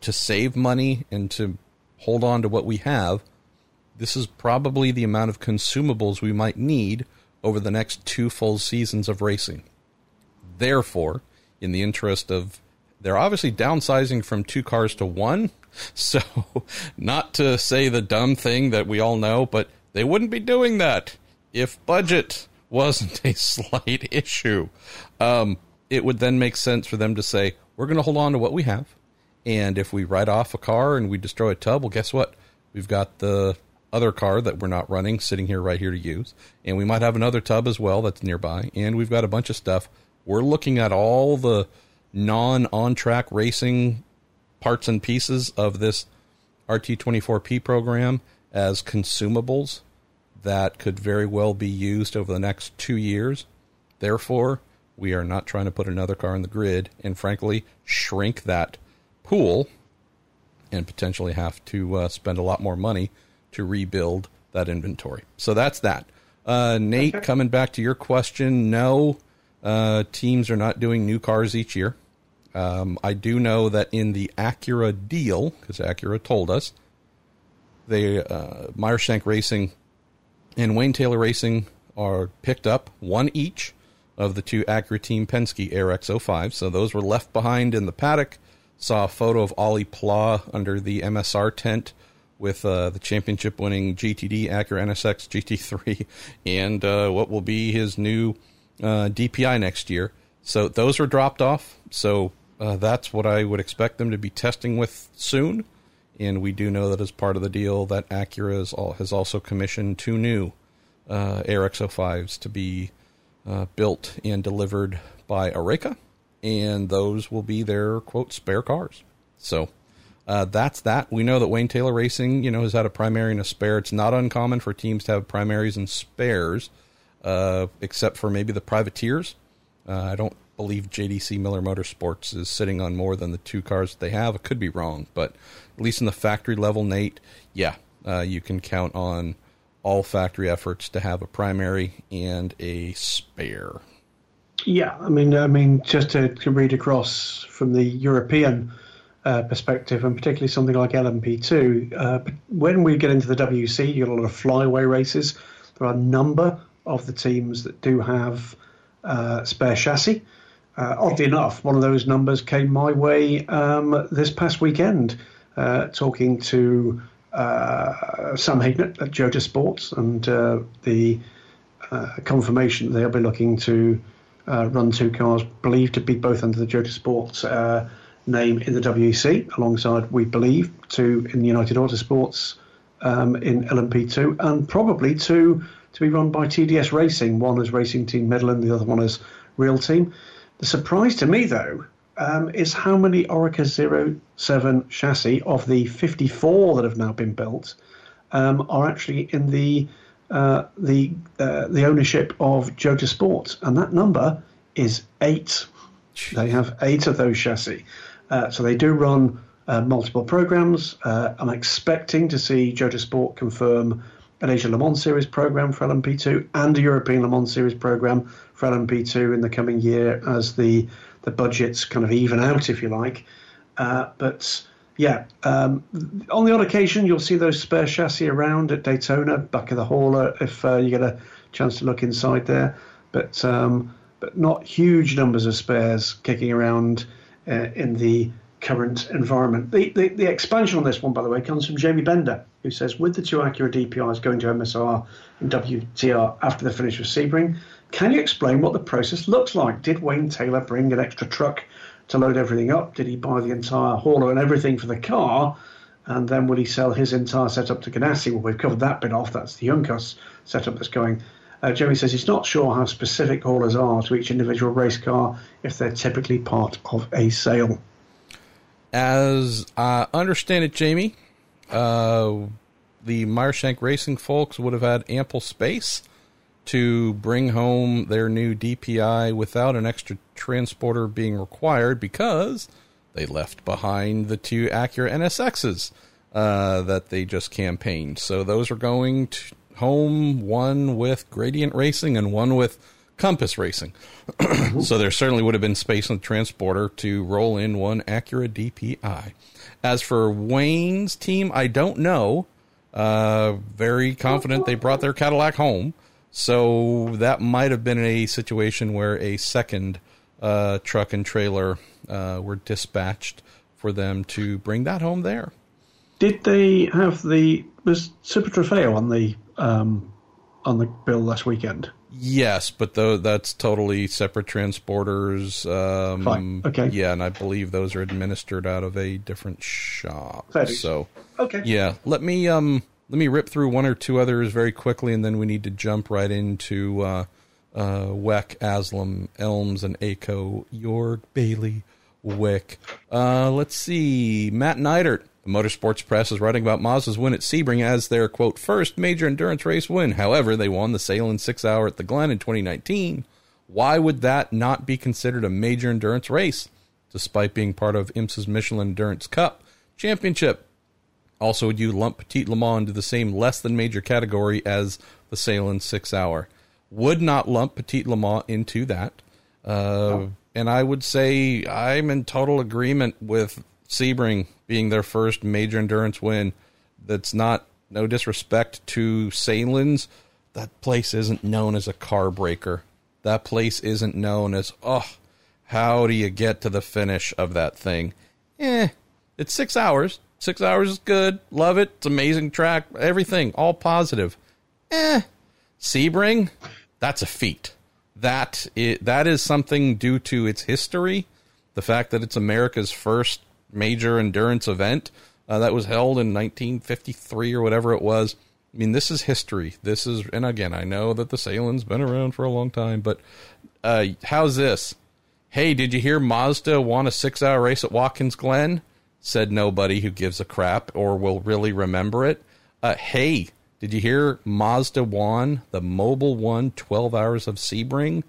A: to save money and to hold on to what we have. This is probably the amount of consumables we might need over the next two full seasons of racing. Therefore, in the interest of they're obviously downsizing from two cars to one. So, not to say the dumb thing that we all know, but they wouldn't be doing that if budget wasn't a slight issue. Um, it would then make sense for them to say, we're going to hold on to what we have. And if we write off a car and we destroy a tub, well, guess what? We've got the other car that we're not running sitting here right here to use. And we might have another tub as well that's nearby. And we've got a bunch of stuff. We're looking at all the non on track racing parts and pieces of this RT24P program as consumables that could very well be used over the next two years. Therefore, we are not trying to put another car in the grid and, frankly, shrink that pool and potentially have to uh, spend a lot more money to rebuild that inventory. So that's that. Uh, Nate, okay. coming back to your question, no, uh, teams are not doing new cars each year. Um, I do know that in the Acura deal, because Acura told us, they uh, Meyer Shank Racing and Wayne Taylor Racing are picked up one each of the two Acura Team Penske ARX-05. So those were left behind in the paddock. Saw a photo of Olivier Pla under the MSR tent with uh, the championship winning GTD Acura NSX GT3 and uh, what will be his new uh, DPI next year. So those were dropped off. So uh, that's what I would expect them to be testing with soon. And we do know that as part of the deal, that Acura all, has also commissioned two new uh, ARX-05s to be uh, built and delivered by Oreca, and those will be their quote spare cars. So uh, that's that. We know that Wayne Taylor Racing, you know, has had a primary and a spare. It's not uncommon for teams to have primaries and spares, uh, except for maybe the privateers. Uh, I don't believe JDC Miller Motorsports is sitting on more than the two cars that they have. I could be wrong, but at least in the factory level, Nate, yeah, uh, you can count on all factory efforts to have a primary and a spare.
B: Yeah, I mean, I mean, just to, to read across from the European uh, perspective, and particularly something like LMP2, uh, when we get into the WC, you get a lot of flyaway races. There are a number of the teams that do have uh, spare chassis. Uh, oddly enough, one of those numbers came my way um, this past weekend, uh, talking to Sam Hignett at Jota Sports and the confirmation they'll be looking to run two cars believed to be both under the Jota Sports name in the WEC, alongside, we believe, two in the United Autosports um, in LMP2, and probably two to be run by TDS Racing, one as Racing Team Midland, the other one as Real Team. The surprise to me, though, um, is how many Oreca 07 chassis of the 54 that have now been built um, are actually in the uh, the uh, the ownership of Jota Sports, and that number is eight. They have eight of those chassis, uh, so they do run uh, multiple programs. Uh, I'm expecting to see Jota Sport confirm an Asia Le Mans Series program for LMP2 and a European Le Mans Series program for LMP2 in the coming year as the the budgets kind of even out, if you like. Uh, but yeah, um, on the odd occasion you'll see those spare chassis around at Daytona, back of the hauler, if uh, you get a chance to look inside there. But um, but not huge numbers of spares kicking around uh, in the current environment. The, the, the expansion on this one, by the way, comes from Jamie Bender, who says, with the two Acura DPIs going to MSR and WTR after the finish with Sebring, can you explain what the process looks like? Did Wayne Taylor bring an extra truck to load everything up? Did he buy the entire hauler and everything for the car? And then will he sell his entire setup to Ganassi? Well, we've covered that bit off. That's the Juncos setup that's going. Uh, Jeremy says he's not sure how specific haulers are to each individual race car if they're typically part of a sale.
A: As I understand it, Jamie, uh, the Meyershank Racing folks would have had ample space to bring home their new DPI without an extra transporter being required because they left behind the two Acura NSXs uh, that they just campaigned. So those are going home, one with Gradient Racing and one with Compass Racing. so there certainly would have been space on the transporter to roll in one Acura DPI. As for Wayne's team, I don't know. Uh, very confident they brought their Cadillac home. So that might have been a situation where a second uh, truck and trailer uh, were dispatched for them to bring that home there.
B: Did they have the was Super Trofeo on the um, on the bill last weekend?
A: Yes, but though that's totally separate transporters. Um,
B: Fine. Okay.
A: Yeah, and I believe those are administered out of a different shop. So
B: okay.
A: Yeah, let me um let me rip through one or two others very quickly, and then we need to jump right into uh, uh, WEC, AsLMS, ELMS, and ACO, York, Bailey, Wick. Uh, let's see. Matt Neidert, the Motorsports Press, is writing about Mazda's win at Sebring as their, quote, first major endurance race win. However, they won the Sahlen six hour at the Glen in 2019. Why would that not be considered a major endurance race, despite being part of IMSA's Michelin Endurance Cup Championship? Also, would you lump Petit Le Mans into the same less than major category as the Sahlen six hour? Would not lump Petit Le Mans into that. Uh, oh. And I would say I'm in total agreement with Sebring being their first major endurance win. That's not no disrespect to Sahlen's. That place isn't known as a car breaker. That place isn't known as oh, how do you get to the finish of that thing? Eh, it's six hours. Six hours is good. Love it. It's amazing track. Everything. All positive. Eh. Sebring, that's a feat. That is, that is something due to its history The fact that it's America's first major endurance event uh, that was held in 1953 or whatever it was. I mean, this is history. This is, and again, I know that the Sahlen's been around for a long time, but uh, how's this? Hey, did you hear Mazda won a six hour race at Watkins Glen? Said nobody who gives a crap or will really remember it. Uh, hey, did you hear Mazda won the Mobil One 12 hours of Sebring?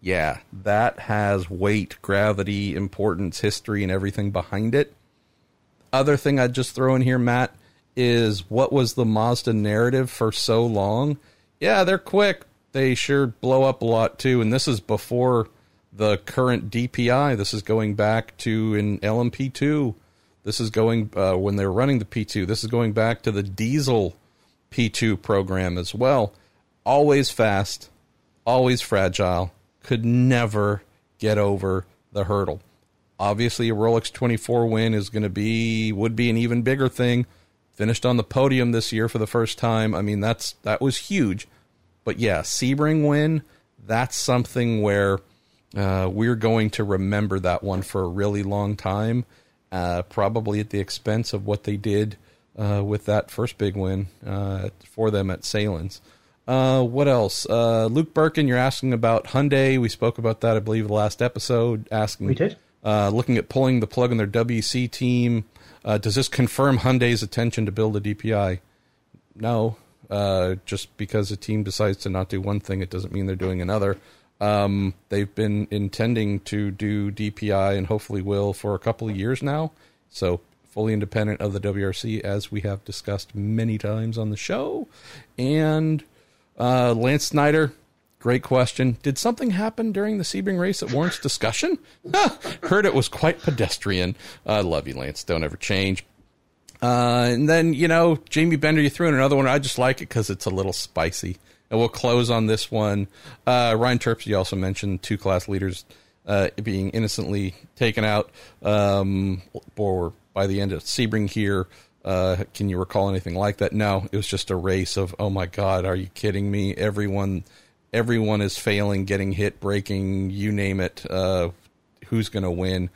A: Yeah, that has weight, gravity, importance, history, and everything behind it. Other thing I'd just throw in here, Matt, is what was the Mazda narrative for so long? Yeah, they're quick. They sure blow up a lot too. And this is before the current DPI. This is going back to in LMP2. This is going uh, when they were running the P2. This is going back to the diesel P2 program as well. Always fast, always fragile, could never get over the hurdle. Obviously, a Rolex 24 win is going to be would be an even bigger thing. Finished on the podium this year for the first time. I mean, that's that was huge. But yeah, Sebring win, that's something where uh, we're going to remember that one for a really long time, uh, probably at the expense of what they did uh, with that first big win uh, for them at Sahlen's. Uh, what else? Uh, Luke Birkin, you're asking about Hyundai. We spoke about that, I believe, the last episode. Asking,
B: we did.
A: looking at pulling the plug on their WC team. does this confirm Hyundai's attention to build a DPI? No. just because a team decides to not do one thing, it doesn't mean they're doing another. Um, they've been intending to do DPI and hopefully will for a couple of years now. So fully independent of the WRC, as we have discussed many times on the show. And uh, Lance Snyder, great question. Did something happen during the Sebring race that warrants discussion? Heard it was quite pedestrian. I uh, love you, Lance. Don't ever change. Uh, and then, you know, Jamie Bender, you threw in another one. I just like it because it's a little spicy. And we'll close on this one. Uh, Ryan Terps, you also mentioned two class leaders uh, being innocently taken out um, or by the end of Sebring here. Uh, can you recall anything like that? No, it was just a race of, oh my God, are you kidding me? Everyone, everyone is failing, getting hit, breaking, you name it. Uh, who's going to win?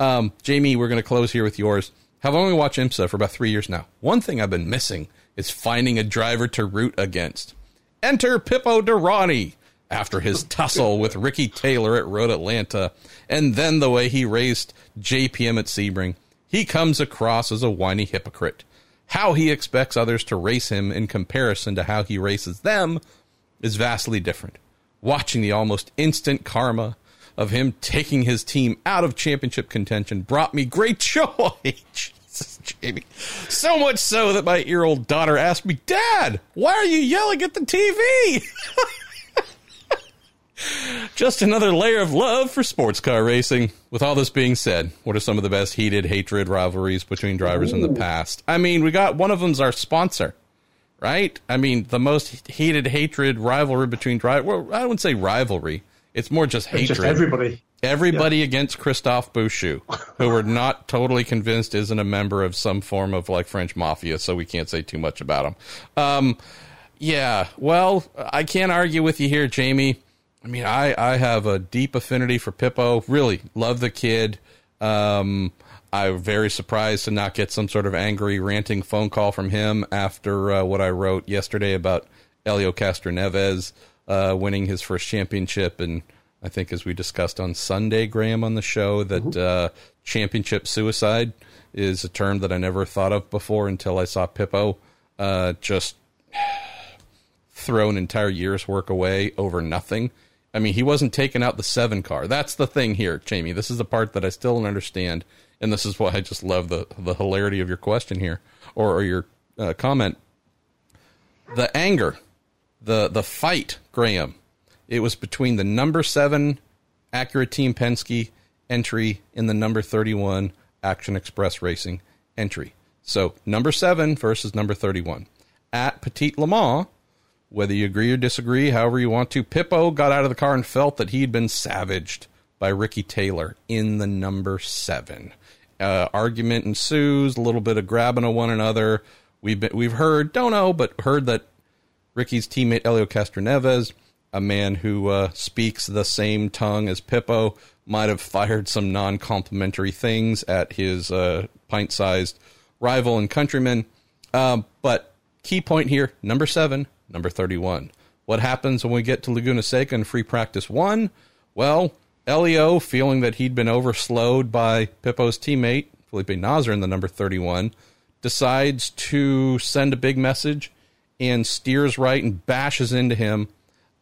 A: Um, Jamie, we're going to close here with yours. Have only watched IMSA for about three years now. One thing I've been missing is finding a driver to root against. Enter Pipo Derani after his tussle with Ricky Taylor at Road Atlanta, and then the way he raced JPM at Sebring. He comes across as a whiny hypocrite. How he expects others to race him in comparison to how he races them is vastly different. Watching the almost instant karma of him taking his team out of championship contention brought me great joy. Jamie. So much so that my year old daughter asked me, Dad, why are you yelling at the TV? Just another layer of love for sports car racing. With all this being said, what are some of the best heated hatred rivalries between drivers Ooh. in the past? I mean, we got one of them's our sponsor, right? I mean, the most heated hatred rivalry between drivers. Well, I wouldn't say rivalry. It's more just hatred. Just
B: everybody.
A: Everybody yeah. against Christophe Bouchut, who we're not totally convinced isn't a member of some form of like French mafia, so we can't say too much about him. Um, yeah, well, I can't argue with you here, Jamie. I mean, I, I have a deep affinity for Pipo. Really love the kid. Um, I'm very surprised to not get some sort of angry, ranting phone call from him after uh, what I wrote yesterday about Helio Castroneves uh, winning his first championship and I think, as we discussed on Sunday, Graham, on the show, that mm-hmm. uh, championship suicide is a term that I never thought of before until I saw Pipo uh, just throw an entire year's work away over nothing. I mean, he wasn't taking out the seven car. That's the thing here, Jamie. This is the part that I still don't understand, and this is why I just love the the hilarity of your question here or, or your uh, comment. The anger, the the fight, Graham it was between the number seven Acura Team Penske entry and the number 31 Action Express Racing entry. So number seven versus number 31. At Petit Le Mans, whether you agree or disagree, however you want to, Pipo got out of the car and felt that he'd been savaged by Ricky Taylor in the number seven. Uh, argument ensues, a little bit of grabbing of one another. We've been, we've heard, don't know, but heard that Ricky's teammate Helio Castroneves a man who uh, speaks the same tongue as Pipo, might have fired some non complimentary things at his uh, pint sized rival and countryman. Um, but key point here number seven, number 31. What happens when we get to Laguna Seca and free practice one? Well, Elio, feeling that he'd been overslowed by Pipo's teammate, Felipe Nasr in the number 31, decides to send a big message and steers right and bashes into him.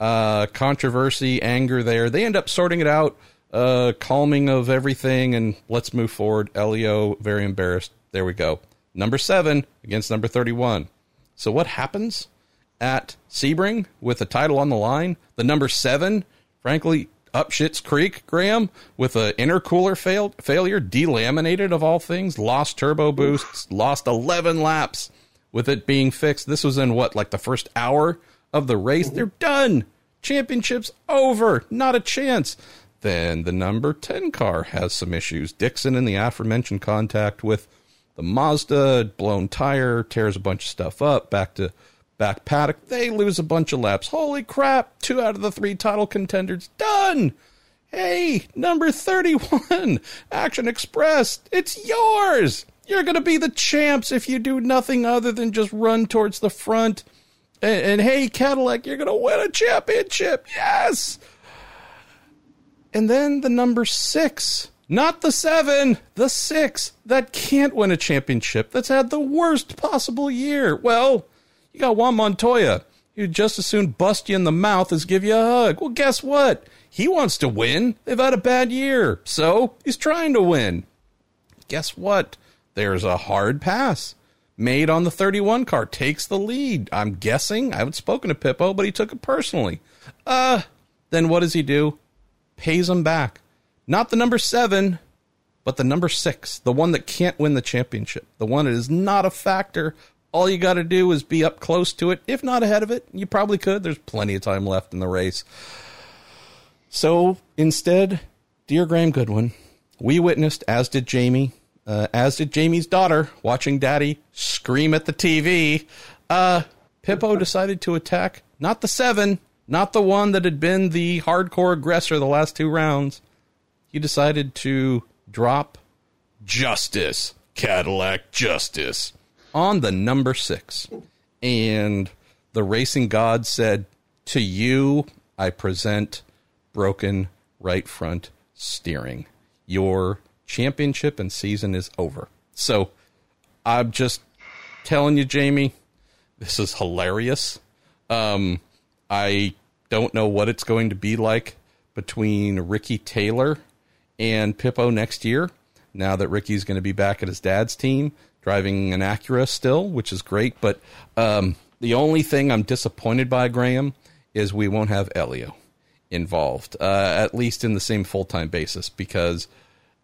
A: Uh, controversy, anger there. They end up sorting it out, uh, calming of everything, and let's move forward. Elio, very embarrassed. There we go. Number seven against number 31. So what happens at Sebring with the title on the line? The number seven, frankly, up Shit's Creek, Graham, with an intercooler fail- failure, delaminated of all things, lost turbo boosts, lost 11 laps with it being fixed. This was in what, like the first hour of the race? They're done. Championship's over. Not a chance. Then the number 10 car has some issues. Dixon in the aforementioned contact with the Mazda, blown tire, tears a bunch of stuff up, back to back paddock. They lose a bunch of laps. Holy crap! Two out of the three title contenders done. Hey, number 31, Action Express, it's yours. You're going to be the champs if you do nothing other than just run towards the front. And, and hey, Cadillac, you're going to win a championship. Yes. And then the number six, not the seven, the six that can't win a championship, that's had the worst possible year. Well, you got Juan Montoya, who'd just as soon bust you in the mouth as give you a hug. Well, guess what? He wants to win. They've had a bad year, so he's trying to win. Guess what? There's a hard pass made on the 31 car, takes the lead. I'm guessing. I haven't spoken to Pipo, but he took it personally. Uh, then what does he do? Pays him back. Not the number seven, but the number six, the one that can't win the championship, the one that is not a factor all you got to do is be up close to it, if not ahead of it. You probably could. There's plenty of time left in the race. So instead, dear Graham Goodwin, we witnessed, as did Jamie, uh, as did Jamie's daughter, watching Daddy scream at the TV. Uh, Pipo decided to attack not the seven, not the one that had been the hardcore aggressor the last two rounds. He decided to drop justice, Cadillac justice on the number six. And the racing god said, To you, I present broken right front steering. Your championship and season is over. So I'm just telling you, Jamie, this is hilarious. Um, I don't know what it's going to be like between Ricky Taylor and Pipo next year. Now that Ricky's going to be back at his dad's team, driving an Acura still, which is great. But um, the only thing I'm disappointed by, Graham, is we won't have Elio involved, uh, at least in the same full time basis, because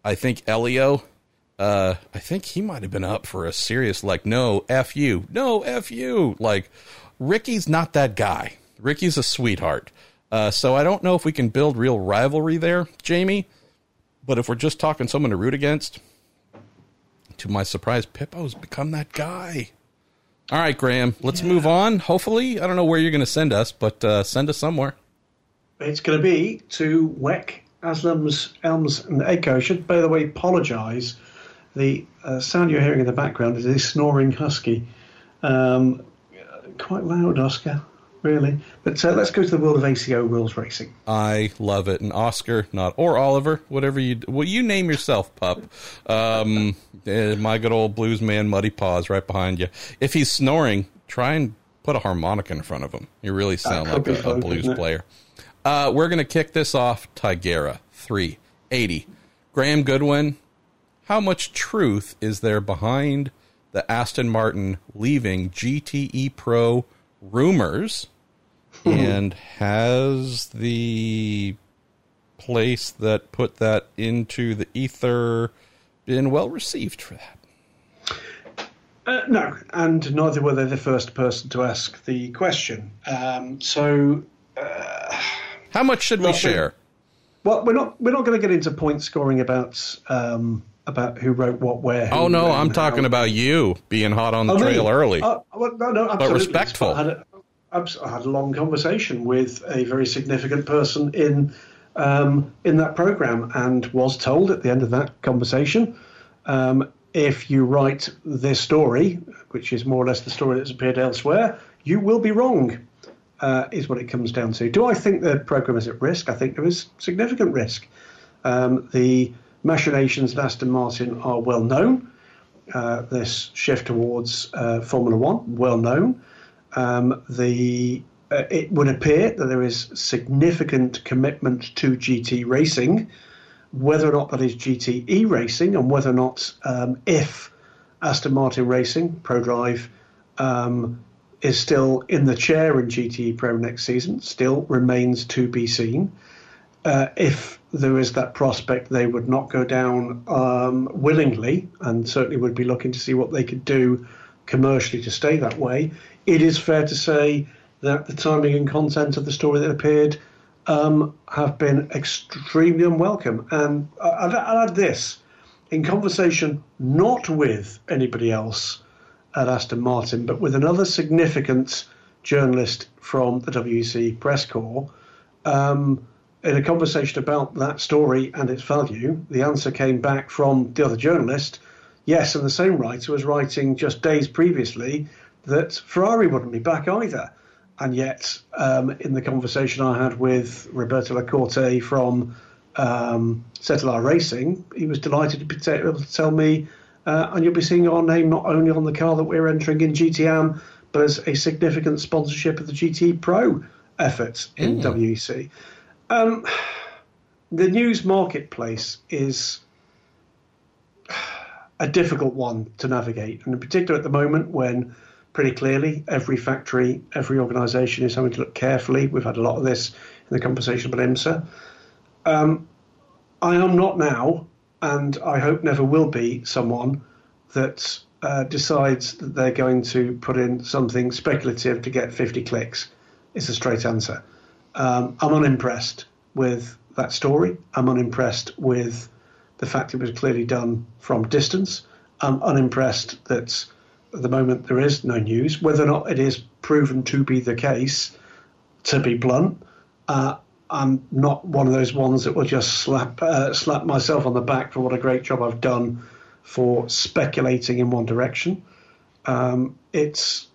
A: I think Elio, uh, I think he might have been up for a serious, like, no, F you, no, F you. Like, Ricky's not that guy. Ricky's a sweetheart. Uh, so I don't know if we can build real rivalry there, Jamie. But if we're just talking someone to root against, to my surprise, Pipo's become that guy. All right, Graham, let's yeah. move on. Hopefully, I don't know where you're going to send us, but uh, send us somewhere.
B: It's going to be to WEC, AsLMS, ELMS, and Echo. I should, by the way, apologise. The uh, sound you're hearing in the background is a snoring husky. Um, quite loud, Oscar really. But uh, let's go to the world of ACO rules racing.
A: I love it. And Oscar, not or Oliver, whatever you well, you name yourself, pup. Um, eh, my good old blues man, Muddy Paws, right behind you. If he's snoring, try and put a harmonica in front of him. You really sound like a, fun, a, blues player. Uh, we're gonna kick this off. Tigera three eighty. Graham Goodwin. How much truth is there behind the Aston Martin leaving GTE Pro? Rumors and has the place that put that into the ether been well received for that?
B: Uh, no, and neither were they the first person to ask the question. Um, so, uh,
A: how much should we share?
B: Well, we're not we're not going to get into point scoring about um, about who wrote what where.
A: oh no, I'm talking how. about you being hot on the oh, trail early.
B: Uh, well, no, no,
A: but respectful.
B: I had, a, I had a long conversation with a very significant person in um, in that program, and was told at the end of that conversation, um, if you write this story, which is more or less the story that's appeared elsewhere, you will be wrong. Uh, is what it comes down to. Do I think the program is at risk? I think there is significant risk. Um, the machinations at Aston Martin are well known. Uh, this shift towards uh, Formula One, well known. Um, the uh, it would appear that there is significant commitment to GT racing, whether or not that is GTE racing, and whether or not um, if Aston Martin Racing ProDrive um, is still in the chair in GTE Pro next season, still remains to be seen. Uh, if there is that prospect, they would not go down um, willingly, and certainly would be looking to see what they could do commercially to stay that way. It is fair to say that the timing and content of the story that appeared um, have been extremely unwelcome. And I'd, I'd add this in conversation not with anybody else at Aston Martin, but with another significant journalist from the WEC press corps. Um, in a conversation about that story and its value, the answer came back from the other journalist. Yes, and the same writer was writing just days previously that Ferrari wouldn't be back either. And yet, um, in the conversation I had with Roberto Lacorte from um, Cetilar Racing, he was delighted to be able to tell me, uh, and you'll be seeing our name not only on the car that we're entering in GTM, but as a significant sponsorship of the GT Pro efforts in mm. WEC. Um, the news marketplace is a difficult one to navigate, and in particular at the moment when pretty clearly. Every factory, every organisation is having to look carefully. We've had a lot of this in the conversation about IMSA. Um, I am not now, and I hope never will be, someone that uh, decides that they're going to put in something speculative to get 50 clicks. It's a straight answer. Um, I'm unimpressed with that story. I'm unimpressed with the fact it was clearly done from distance. I'm unimpressed that at the moment there is no news. Whether or not it is proven to be the case, to be blunt, uh, I'm not one of those ones that will just slap uh, slap myself on the back for what a great job I've done for speculating in one direction. Um, it's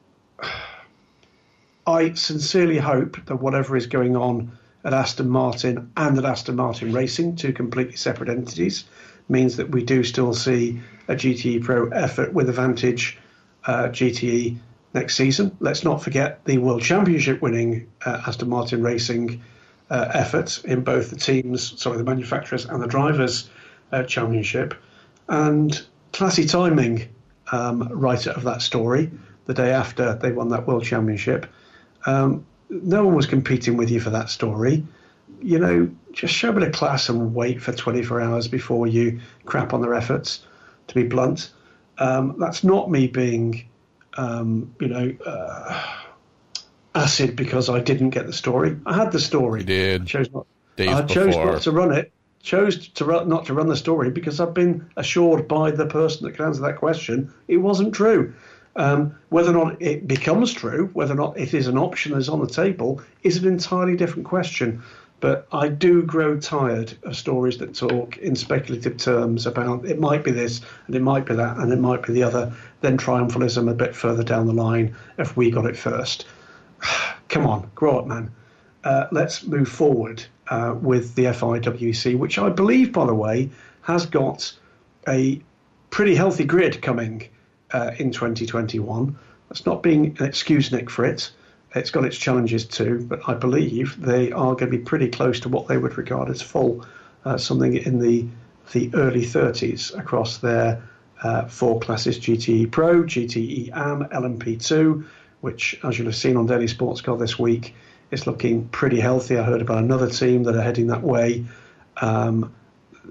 B: I sincerely hope that whatever is going on at Aston Martin and at Aston Martin Racing, two completely separate entities, means that we do still see a GTE Pro effort with a Vantage uh, GTE next season. Let's not forget the World Championship winning uh, Aston Martin Racing uh, effort in both the teams, sorry, the manufacturers and the drivers' uh, championship. And classy timing, um, writer of that story, the day after they won that World Championship. Um, no one was competing with you for that story. You know, just show a bit of class and wait for 24 hours before you crap on their efforts, to be blunt. Um, that's not me being, um, you know, uh, acid because I didn't get the story. I had the story.
A: You did.
B: I chose not.
A: Days
B: I chose
A: before.
B: not to run it. Chose to run, not to run the story because I've been assured by the person that can answer that question it wasn't true. Um, whether or not it becomes true, whether or not it is an option that's on the table, is an entirely different question. But I do grow tired of stories that talk in speculative terms about it might be this and it might be that and it might be the other, then triumphalism a bit further down the line if we got it first. Come on, grow up, man. Uh, let's move forward uh, with the FIWC, which I believe, by the way, has got a pretty healthy grid coming uh, in 2021. That's not being an excuse, Nick, for it. It's got its challenges too, but I believe they are going to be pretty close to what they would regard as full, uh, something in the the early 30s across their uh, four classes: GTE Pro, GTE AM, LMP2, which, as you'll have seen on Daily Sports Car this week, is looking pretty healthy. I heard about another team that are heading that way um,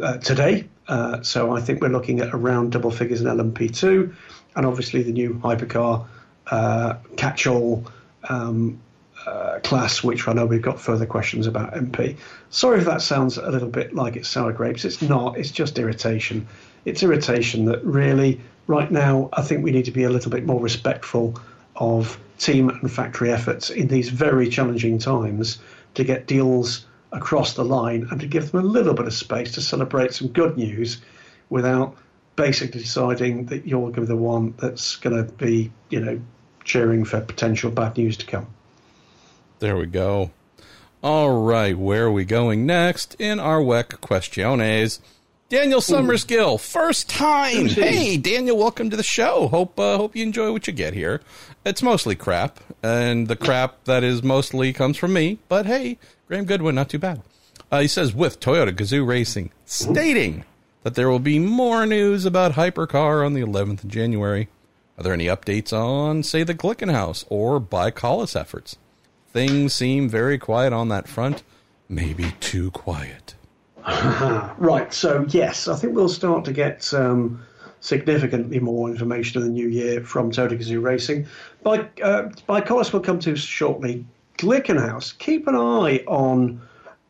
B: uh, today. Uh, so I think we're looking at around double figures in LMP2, and obviously the new hypercar uh, catch-all um, uh, class, which I know we've got further questions about MP. Sorry if that sounds a little bit like it's sour grapes. It's not. It's just irritation. It's irritation that really, right now, I think we need to be a little bit more respectful of team and factory efforts in these very challenging times to get deals across the line and to give them a little bit of space to celebrate some good news without basically deciding that you're going to be the one that's going to be, you know, cheering for potential bad news to come.
A: There we go. All right, where are we going next in our WEC questiones? Daniel Summerskill, first time. Hey, Daniel, welcome to the show. Hope uh, hope you enjoy what you get here. It's mostly crap, and the crap that is mostly comes from me. But hey, Graham Goodwin, not too bad. Uh, he says with Toyota Gazoo Racing, stating that there will be more news about Hypercar on the 11th of January. Are there any updates on, say, the Glickenhaus or ByKolles efforts? Things seem very quiet on that front, maybe too quiet.
B: right, so yes, I think we'll start to get um, significantly more information in the new year from Toyota Gazoo Racing. By, uh, ByKolles we'll come to shortly. Glickenhaus, keep an eye on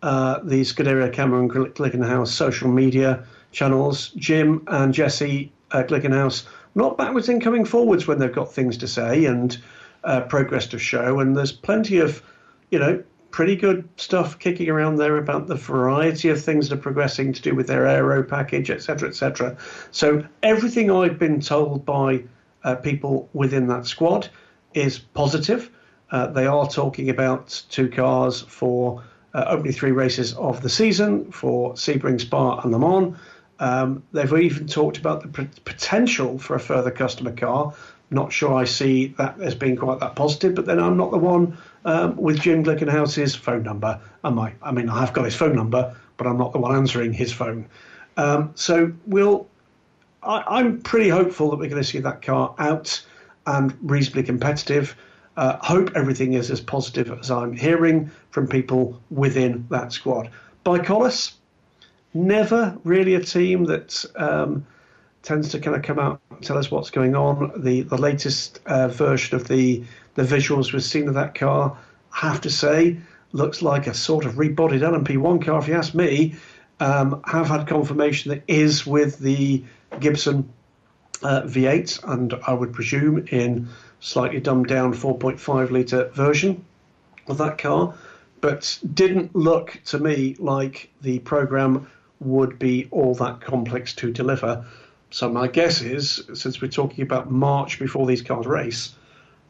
B: uh, the Scuderia Cameron Glickenhaus social media channels. Jim and Jesse uh, Glickenhaus, not backwards in coming forwards when they've got things to say and uh, progress to show. And there's plenty of, you know, pretty good stuff kicking around there about the variety of things that are progressing to do with their aero package, etc., etc. So everything I've been told by uh, people within that squad is positive. Uh, they are talking about two cars for uh, opening three races of the season for Sebring, Spa, and Le Mans. Um, they've even talked about the p- potential for a further customer car. Not sure I see that as being quite that positive, but then I'm not the one um, with Jim Glickenhaus's phone number, am I? I mean, I have got his phone number, but I'm not the one answering his phone. Um, so we'll. I, am pretty hopeful that we're going to see that car out and reasonably competitive. Uh, hope everything is as positive as I'm hearing from people within that squad. ByKolles, never really a team that um, tends to kind of come out and tell us what's going on. The the latest uh, version of the the visuals we've seen of that car, I have to say, looks like a sort of rebodied LMP1 car, if you ask me. Um, have had confirmation that is with the Gibson uh, V8, and I would presume in slightly dumbed down 4.5 litre version of that car, but didn't look to me like the program would be all that complex to deliver. So my guess is, since we're talking about March before these cars race,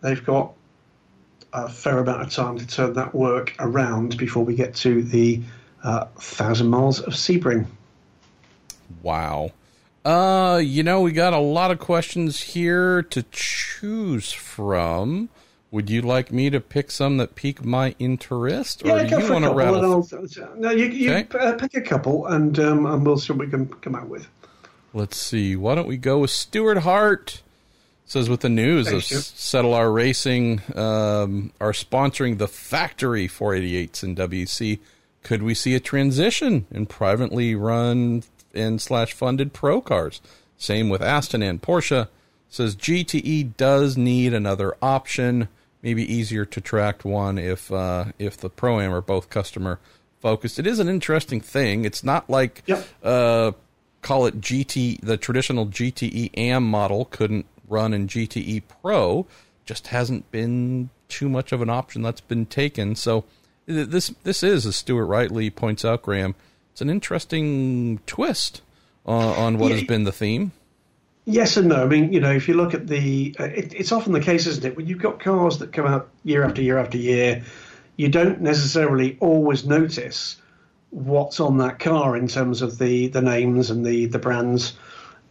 B: they've got a fair amount of time to turn that work around before we get to the uh, thousand miles of Sebring.
A: Wow. Uh, you know, we got a lot of questions here to choose from. Would you like me to pick some that pique my interest,
B: or yeah, do you want to rattle? No, you, you okay. Uh, pick a couple, and um, and we'll see what we can come out with.
A: Let's see. Why don't we go with Stuart Hart? Says with the news Thanks, of Cetilar Racing um, are sponsoring the factory 488s in WEC. Could we see a transition in privately run and slash funded pro cars? Same with Aston and Porsche. Says GTE does need another option. Maybe easier to track one if uh, if the pro am are both customer focused. It is an interesting thing. It's not like
B: yep.
A: uh, call it GT, the traditional GTE AM model couldn't run in GTE Pro, just hasn't been too much of an option that's been taken. So this this is, as Stuart rightly points out, Graham, it's an interesting twist on, on what yeah. has been the theme.
B: Yes and no. I mean, you know, if you look at the, uh, it, it's often the case, isn't it? When you've got cars that come out year after year after year, you don't necessarily always notice what's on that car in terms of the the names and the the brands.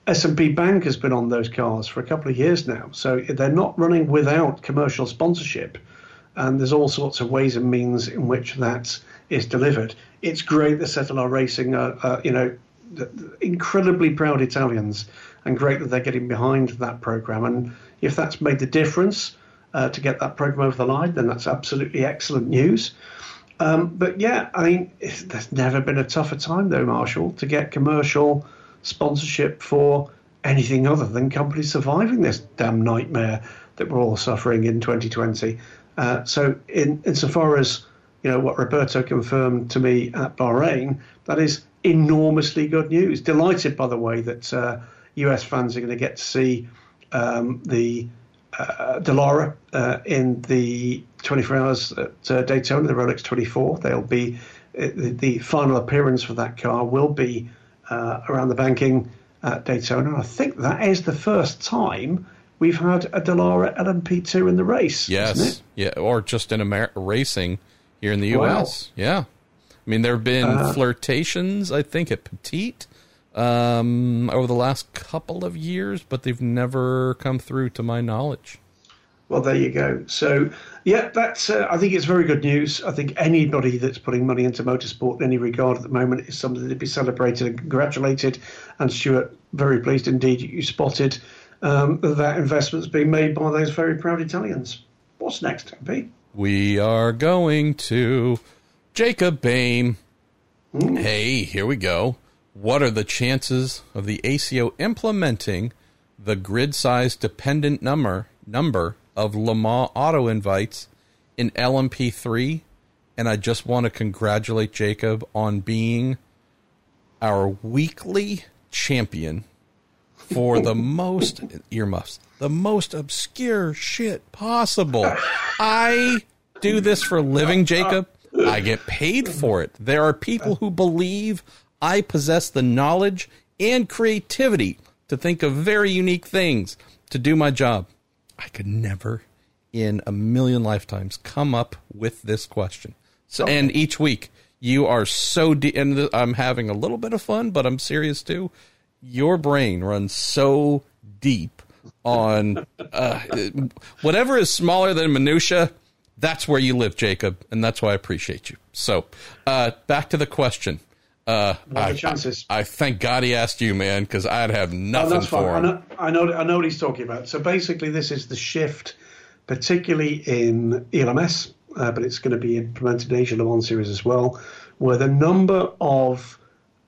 B: S&P Bank has been on those cars for a couple of years now, so they're not running without commercial sponsorship, and there's all sorts of ways and means in which that is delivered. It's great that Cetilar Racing are, uh, you know, incredibly proud Italians, and great that they're getting behind that program. And if that's made the difference uh, to get that program over the line, then that's absolutely excellent news. Um, but yeah, I mean, there's never been a tougher time though, Marshall, to get commercial sponsorship for anything other than companies surviving this damn nightmare that we're all suffering in 2020. Uh, so, in insofar as you know what Roberto confirmed to me at Bahrain, that is enormously good news. Delighted, by the way, that uh, US fans are going to get to see um, the uh, Dallara uh, in the 24 hours at uh, Daytona, the Rolex 24. They'll be uh, the, the, final appearance for that car will be uh, around the banking at Daytona. I think that is the first time we've had a Dallara LMP2 in the race.
A: Yes, yeah, or just in Amer- racing here in the U.S. Wow. Yeah, I mean there have been uh, flirtations, I think, at Petit um, over the last couple of years, but they've never come through to my knowledge.
B: Well, there you go. So, yeah, that's. Uh, I think it's very good news. I think anybody that's putting money into motorsport in any regard at the moment is something to be celebrated and congratulated. And Stuart, very pleased indeed you spotted um, that investment's being made by those very proud Italians. What's next, Pete?
A: We are going to Jacob Bain. Mm. Hey, here we go. What are the chances of the ACO implementing the grid size dependent number number of Le Mans auto invites in LMP3? And I just want to congratulate Jacob on being our weekly champion for the most earmuffs, the most obscure shit possible. I do this for a living, Jacob. I get paid for it. There are people who believe I possess the knowledge and creativity to think of very unique things to do my job. I could never in a million lifetimes come up with this question. So, okay. and each week you are so deep, and I'm having a little bit of fun, but I'm serious too. Your brain runs so deep on uh, whatever is smaller than minutia. That's where you live, Jacob, and that's why I appreciate you. So, uh, back to the question. Uh, I, chances? I, I, thank God he asked you, man, because I'd have nothing oh, for him.
B: I know, I know, I know what he's talking about. So basically, this is the shift, particularly in ELMS, uh, but it's going to be implemented in Asia Le Mans Series as well, where the number of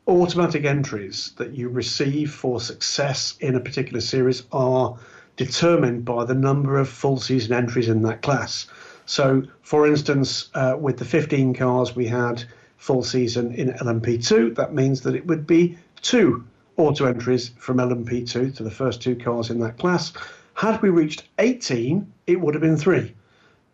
B: automatic entries that you receive for success in a particular series are determined by the number of full season entries in that class. So, for instance, uh, with the 15 cars we had full season in LMP2. That means that it would be two auto entries from LMP2 to the first two cars in that class. Had we reached 18, it would have been three.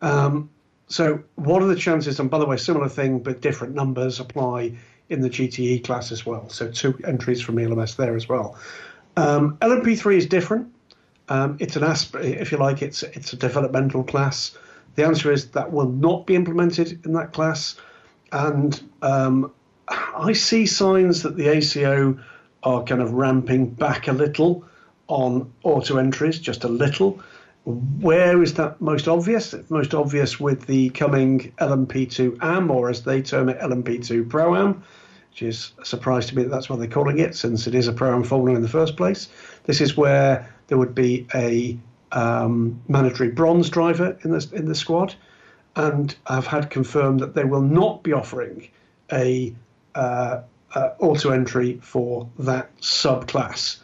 B: Um, so, what are the chances? And by the way, similar thing, but different numbers apply in the GTE class as well. So, two entries from ELMS there as well. Um, LMP3 is different. Um, it's an aspect, if you like, it's it's a developmental class. The answer is that will not be implemented in that class. And um, I see signs that the ACO are kind of ramping back a little on auto entries, just a little. Where is that most obvious? Most obvious with the coming LMP2 AM, or as they term it, LMP2 Pro Am, which is a surprise to me that that's what they're calling it, since it is a Pro Am formula in the first place. This is where there would be a um, mandatory bronze driver in the in the squad and have had confirmed that they will not be offering a uh, uh, auto entry for that subclass.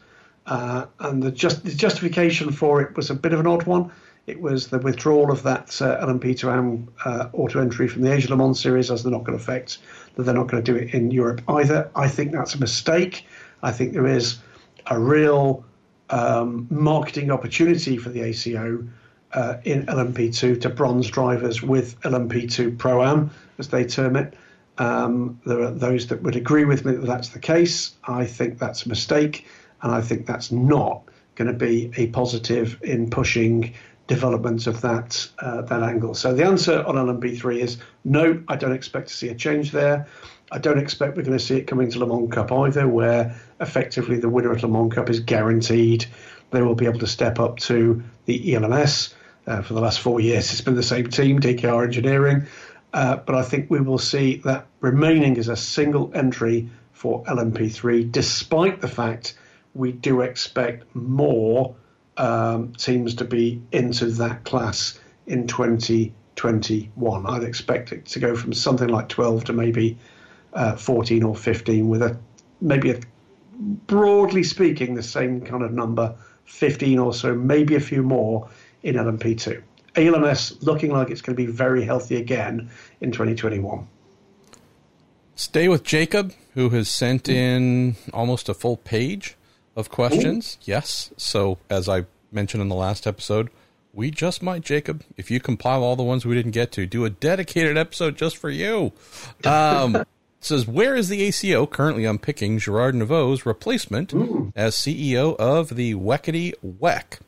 B: Uh, and the, just, the justification for it was a bit of an odd one. It was the withdrawal of that uh, LMP2AM uh, auto entry from the Asia Le Mans series, as they're not going to affect that they're not going to do it in Europe either. I think that's a mistake. I think there is a real um, marketing opportunity for the ACO uh, in LMP2 to bronze drivers with LMP2 Pro Am, as they term it. Um, there are those that would agree with me that that's the case. I think that's a mistake, and I think that's not going to be a positive in pushing development of that uh, that angle. So the answer on LMP3 is no. I don't expect to see a change there. I don't expect we're going to see it coming to Le Mans Cup either, where effectively the winner at Le Mans Cup is guaranteed. They will be able to step up to the ELMS. Uh, for the last four years, it's been the same team, DKR Engineering. Uh, but I think we will see that remaining as a single entry for LMP3, despite the fact we do expect more um, teams to be into that class in 2021. I'd expect it to go from something like 12 to maybe uh, 14 or 15, with a maybe a broadly speaking the same kind of number, 15 or so, maybe a few more in LMP2. ALMS looking like it's going to be very healthy again in 2021.
A: Stay with Jacob, who has sent in almost a full page of questions. Ooh. Yes. So, as I mentioned in the last episode, We just might, Jacob. If you compile all the ones we didn't get to, do a dedicated episode just for you. Um, says, where is the ACO currently unpicking Gerard Neveux's replacement Ooh. as CEO of the Weckety Weck?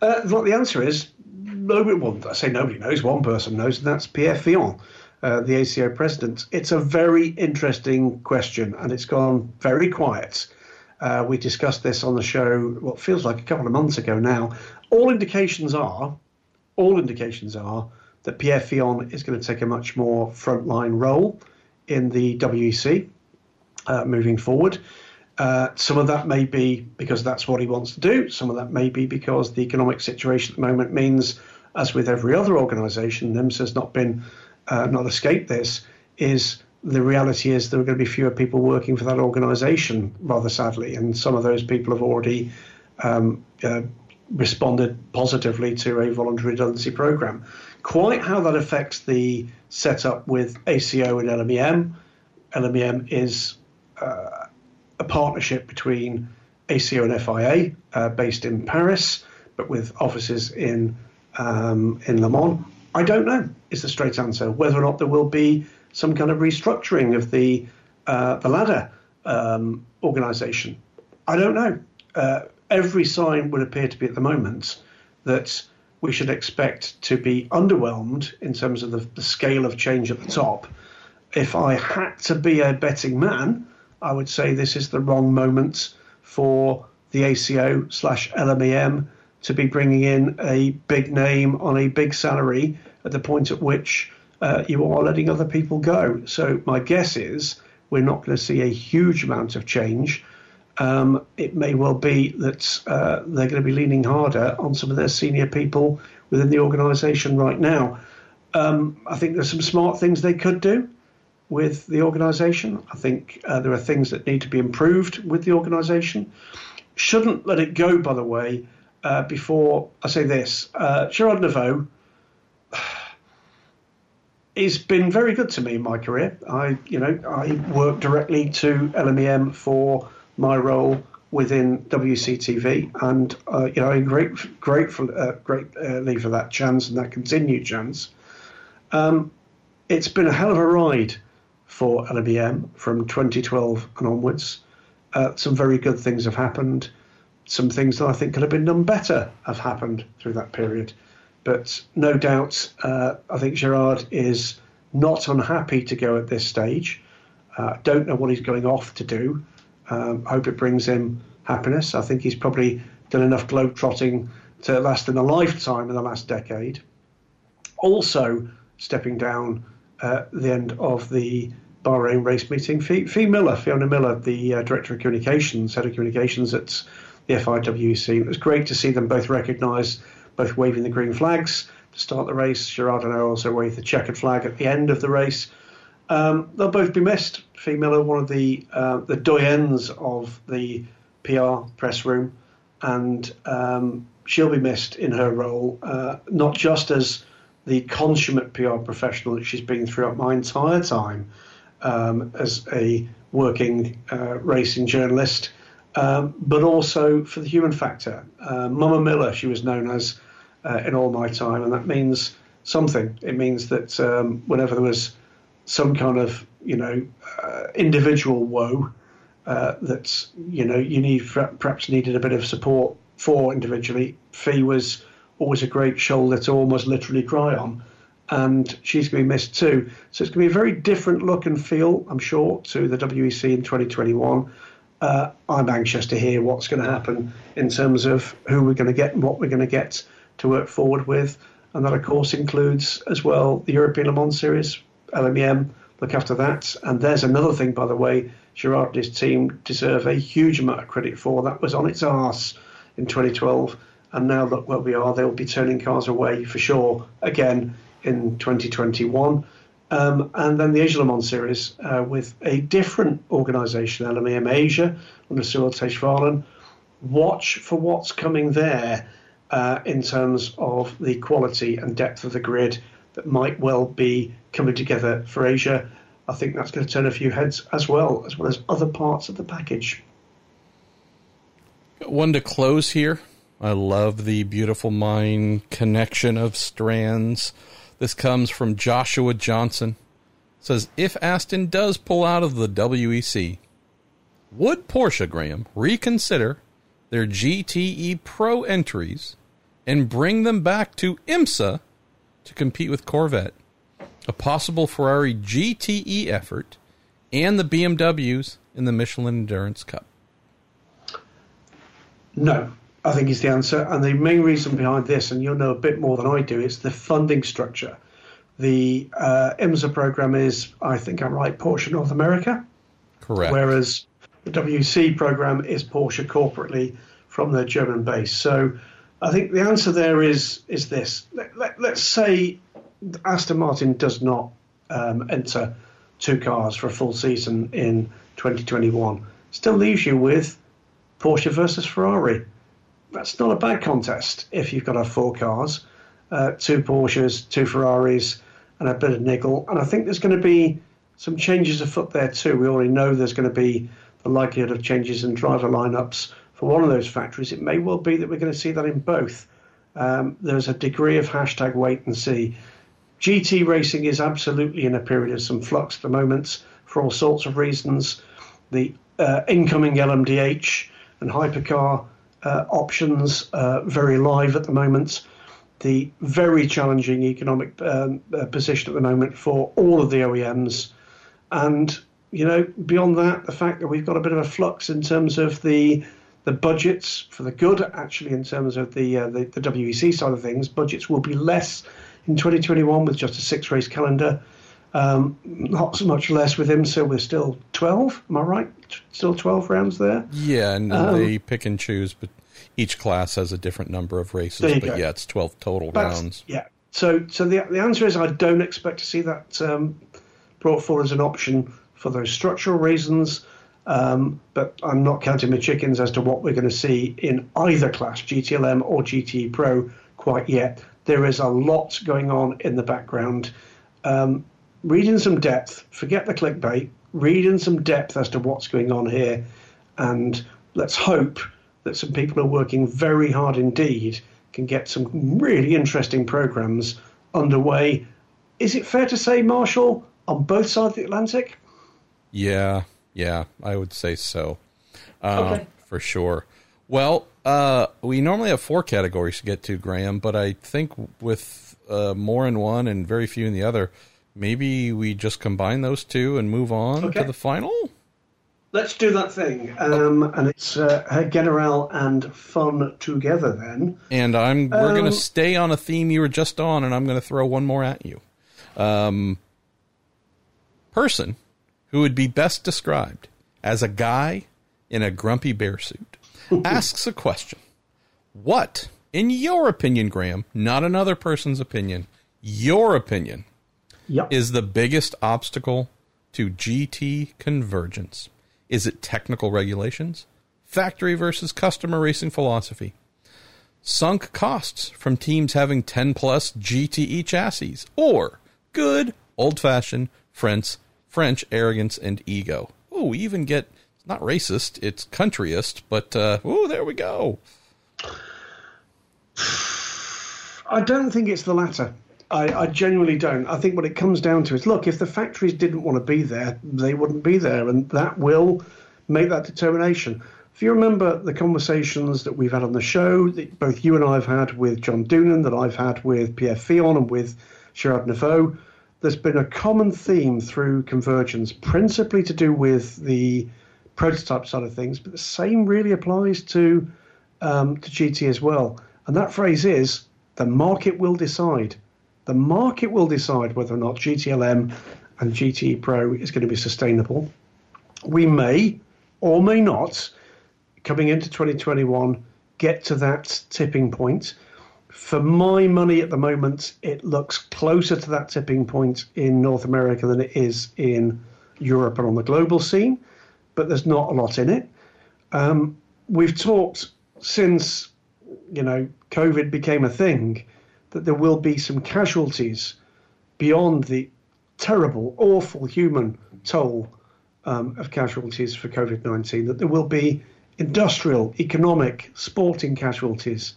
B: Uh, the answer is nobody. Well, I say nobody knows. One person knows, and that's Pierre Fillon, uh, the ACO president. It's a very interesting question, and it's gone very quiet. Uh, we discussed this on the show what feels like a couple of months ago now. All indications are, all indications are that Pierre Fillon is going to take a much more frontline role in the WEC uh, moving forward. Uh, some of that may be because that's what he wants to do. Some of that may be because the economic situation at the moment means, as with every other organisation, NIMS has not been uh, not escaped this. Is the reality is there are going to be fewer people working for that organisation, rather sadly, and some of those people have already um, uh, responded positively to a voluntary redundancy program. Quite how that affects the setup with ACO and LMEM. LMEM is uh, a partnership between ACO and FIA, uh, based in Paris, but with offices in um, in Le Mans. I don't know. Is the straight answer whether or not there will be some kind of restructuring of the uh, the ladder um, organisation? I don't know. Uh, every sign would appear to be at the moment that we should expect to be underwhelmed in terms of the, the scale of change at the top. If I had to be a betting man, I would say this is the wrong moment for the ACO slash LMEM to be bringing in a big name on a big salary at the point at which uh, you are letting other people go. So my guess is we're not going to see a huge amount of change. Um, it may well be that uh, they're going to be leaning harder on some of their senior people within the organisation right now. Um, I think there's some smart things they could do with the organisation. I think uh, there are things that need to be improved with the organisation. Shouldn't let it go, by the way, uh, before I say this. Uh, Gerard Neveux has been very good to me in my career. I, you know, I worked directly to LMEM for my role within WCTV, and uh, you know, I'm great, grateful, uh, greatly for that chance and that continued chance. Um, it's been a hell of a ride for LMEM from 2012 and onwards. Uh, some very good things have happened. Some things that I think could have been done better have happened through that period. But no doubt, uh, I think Gerard is not unhappy to go at this stage. Uh, don't know what he's going off to do. Um, hope it brings him happiness. I think he's probably done enough globetrotting to last in a lifetime in the last decade. Also, stepping down the end of the Bahrain race meeting, Fee, Fee Miller, Fiona Miller, the uh, director of communications, head of communications at the FIWC. It was great to see them both recognised, both waving the green flags to start the race. Gerard and I also waved the checkered flag at the end of the race. Um, they'll both be missed. Fee Miller, one of the uh, the doyens of the PR press room, and um, she'll be missed in her role, uh, not just as the consummate PR professional that she's been throughout my entire time um, as a working uh, racing journalist, um, but also for the human factor. Uh, Mama Miller, she was known as uh, in all my time, and that means something. It means that um, whenever there was some kind of you know uh, individual woe uh, that you know you need perhaps needed a bit of support for individually. Fee was always a great shoulder to almost literally cry on, and she's going to be missed too. So it's going to be a very different look and feel, I'm sure, to the WEC in 2021. Uh, I'm anxious to hear what's going to happen in terms of who we're going to get and what we're going to get to work forward with. And that, of course, includes as well the European Le Mans Series, LMEM, look after that. And there's another thing, by the way, Gerard and his team deserve a huge amount of credit for. That was on its arse in 2012. And now look where we are. They will be turning cars away for sure again in 2021. Um, and then the Asia Le Mans series uh, with a different organisation, LMEM Asia, under Cyril Teichvalen. Watch for what's coming there uh, in terms of the quality and depth of the grid that might well be coming together for Asia. I think that's going to turn a few heads as well, as well as other parts of the package.
A: One to close here I love the beautiful mind connection of strands. This comes from Joshua Johnson. It says if Aston does pull out of the WEC, would Porsche Graham reconsider their GTE Pro entries and bring them back to IMSA to compete with Corvette, a possible Ferrari GTE effort, and the BMWs in the Michelin Endurance Cup?
B: No, I think is the answer. And the main reason behind this, and you'll know a bit more than I do, is the funding structure. The uh, IMSA program is, I think I'm right, Porsche North America.
A: Correct.
B: Whereas the WEC program is Porsche corporately from their German base. So I think the answer there is is this. Let, us let, say Aston Martin does not um, enter two cars for a full season in 2021. Still leaves you with Porsche versus Ferrari. That's not a bad contest if you've got have four cars, uh, two Porsches, two Ferraris, and a bit of niggle. And I think there's going to be some changes afoot there too. We already know there's going to be the likelihood of changes in driver lineups for one of those factories. It may well be that we're going to see that in both. Um, there's a degree of hashtag wait and see. GT racing is absolutely in a period of some flux at the moment for all sorts of reasons. The uh, incoming LMDH and hypercar options uh, very live at the moment. The very challenging economic um, uh, position at the moment for all of the OEMs, and you know beyond that, the fact that we've got a bit of a flux in terms of the the budgets for the good, actually, in terms of the, uh, the, the WEC side of things, budgets will be less in 2021 with just a six race calendar. Um, not so much less with him, so we're still 12. Am I right? Still 12 rounds there?
A: Yeah, and um, they pick and choose, but each class has a different number of races. But go. yeah, it's 12 total That's, rounds.
B: Yeah. So, so the, the answer is I don't expect to see that um, brought forward as an option for those structural reasons. Um, but I'm not counting my chickens as to what we're going to see in either class, GTLM or GT Pro, quite yet. There is a lot going on in the background. Um, read in some depth, forget the clickbait, read in some depth as to what's going on here, and let's hope that some people are working very hard indeed can get some really interesting programs underway. Is it fair to say, Marshall, on both sides of the Atlantic?
A: Yeah, yeah, I would say so. Uh, okay. For sure. Well, uh, we normally have four categories to get to, Graham, but I think with uh, more in one and very few in the other, maybe we just combine those two and move on okay. to the final?
B: Let's do that thing. Um, and it's uh, General and fun together then.
A: And I'm we're um, going to stay on a theme you were just on, and I'm going to throw one more at you. Um, person who would be best described as a guy in a grumpy bear suit, asks a question. What, in your opinion, Graham, not another person's opinion, your opinion, yep. is the biggest obstacle to GT convergence? Is it technical regulations? Factory versus customer racing philosophy? Sunk costs from teams having 10 plus GTE chassis? Or good old fashioned French French arrogance and ego. Oh, we even get it's not racist, it's countryist, but uh, oh, there we go.
B: I don't think it's the latter. I, I, genuinely don't. I think what it comes down to is look, if the factories didn't want to be there, they wouldn't be there, and that will make that determination. If you remember the conversations that we've had on the show, that both you and I have had with John Doonan, that I've had with Pierre Fillon and with Gerard Neveux, there's been a common theme through convergence, principally to do with the prototype side of things, but the same really applies to um, to GT as well. And that phrase is the market will decide. The market will decide whether or not GTLM and GTE Pro is going to be sustainable. We may or may not, coming into 2021, get to that tipping point for my money at the moment, it looks closer to that tipping point in North America than it is in Europe and on the global scene, but there's not a lot in it. Um, we've talked since you know COVID became a thing that there will be some casualties beyond the terrible, awful human toll um, of casualties for COVID 19, that there will be industrial, economic, sporting casualties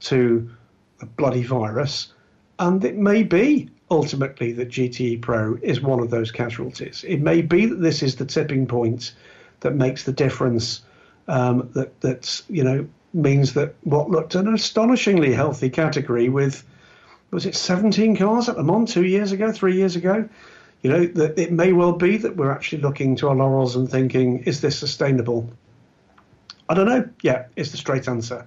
B: to a bloody virus. And it may be ultimately that GTE Pro is one of those casualties. It may be that this is the tipping point that makes the difference. Um, that that you know means that what looked an astonishingly healthy category with was it 17 cars at Le Mans two years ago, three years ago. You know that it may well be that we're actually looking to our laurels and thinking, is this sustainable? I don't know. Yeah, is the straight answer.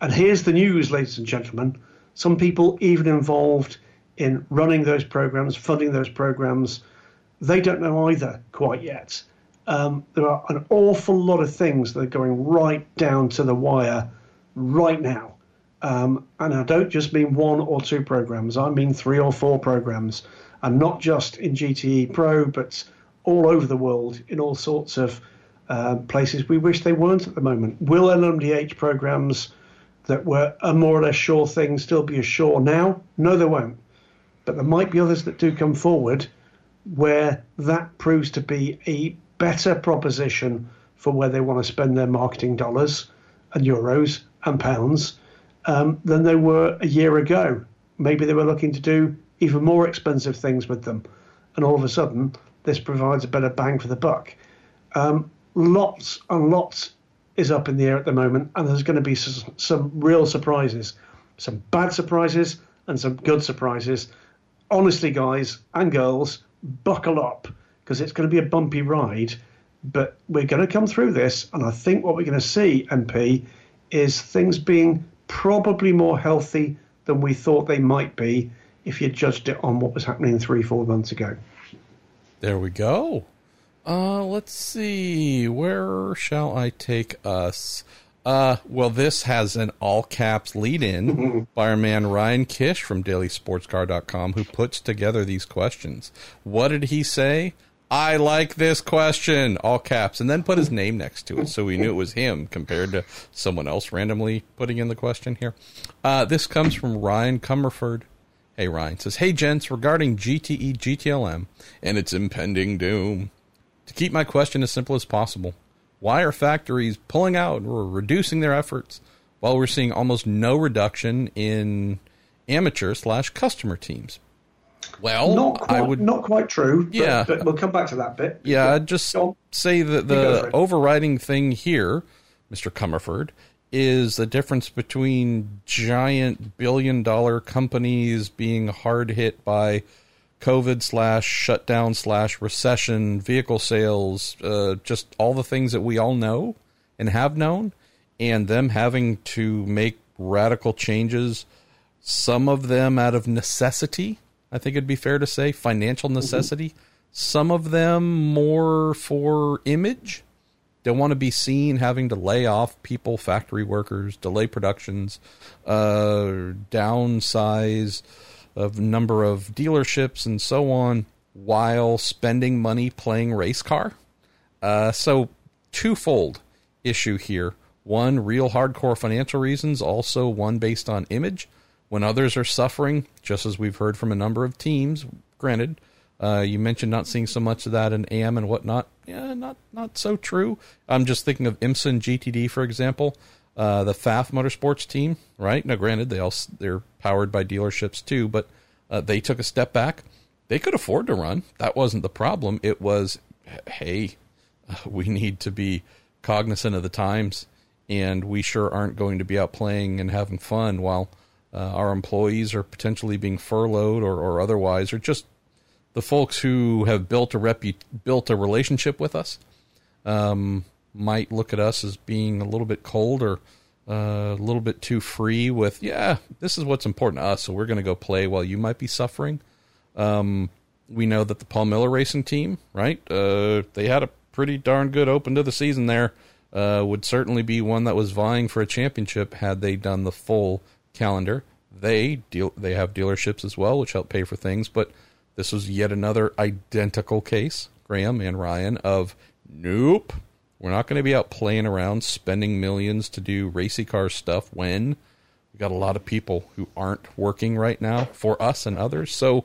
B: And here's the news, ladies and gentlemen. Some people, even involved in running those programs, funding those programs, they don't know either quite yet. Um, there are an awful lot of things that are going right down to the wire right now. Um, and I don't just mean one or two programs, I mean three or four programs. And not just in GTE Pro, but all over the world in all sorts of uh, places we wish they weren't at the moment. Will LMDH programs that were a more or less sure thing still be as sure now? No, they won't. But there might be others that do come forward where that proves to be a better proposition for where they want to spend their marketing dollars and euros and pounds um, than they were a year ago. Maybe they were looking to do even more expensive things with them. And all of a sudden, this provides a better bang for the buck. Um, lots and lots is up in the air at the moment, and there's going to be some, some real surprises, some bad surprises and some good surprises. Honestly, guys and girls, buckle up because it's going to be a bumpy ride, but we're going to come through this. And I think what we're going to see, MP, is things being probably more healthy than we thought they might be if you judged it on what was happening three, four months ago.
A: There we go. Uh, let's see. Where shall I take us? Uh, well, this has an all caps lead in by our man Ryan Kish from dailysportscar.com who puts together these questions. What did he say? I like this question, all caps, and then put his name next to it so we knew it was him compared to someone else randomly putting in the question here. Uh, this comes from Ryan Comerford. Hey, Ryan says, Hey, gents, regarding GTE GTLM and its impending doom. To keep my question as simple as possible, why are factories pulling out or reducing their efforts while we're seeing almost no reduction in amateur slash customer teams? Well,
B: not quite,
A: I would
B: not quite true. But,
A: Yeah.
B: but we'll come back to that bit.
A: yeah, I'd just say that the overriding thing here, Mr. Comerford, is the difference between giant billion dollar companies being hard hit by COVID slash shutdown slash recession, vehicle sales, uh, just all the things that we all know and have known, and them having to make radical changes, some of them out of necessity. I think it'd be fair to say financial necessity. Some of them more for image. Don't want to be seen having to lay off people, factory workers, delay productions, uh, downsize of number of dealerships and so on, while spending money playing race car. Uh, so twofold issue here. One, real hardcore financial reasons. Also, one based on image. When others are suffering, just as we've heard from a number of teams, granted, uh, you mentioned not seeing so much of that in AM and whatnot. Yeah, not not so true. I'm just thinking of IMSA GTD, for example. Uh, the FAF Motorsports team, right? Now, granted, they all they're powered by dealerships too, but uh, they took a step back. They could afford to run. That wasn't the problem. It was, hey, we need to be cognizant of the times, and we sure aren't going to be out playing and having fun while uh, our employees are potentially being furloughed or, or otherwise, or just the folks who have built a repu- built a relationship with us um, might look at us as being a little bit cold or uh, a little bit too free with, yeah, this is what's important to us, so we're going to go play while you might be suffering. Um, we know that the Paul Miller Racing team, right? Uh, they had a pretty darn good open to the season there. Uh, would certainly be one that was vying for a championship had they done the full calendar. They deal they have dealerships as well, which help pay for things, but this was yet another identical case, Graham and Ryan, of nope, we're not going to be out playing around, spending millions to do racy car stuff when we got a lot of people who aren't working right now for us and others. So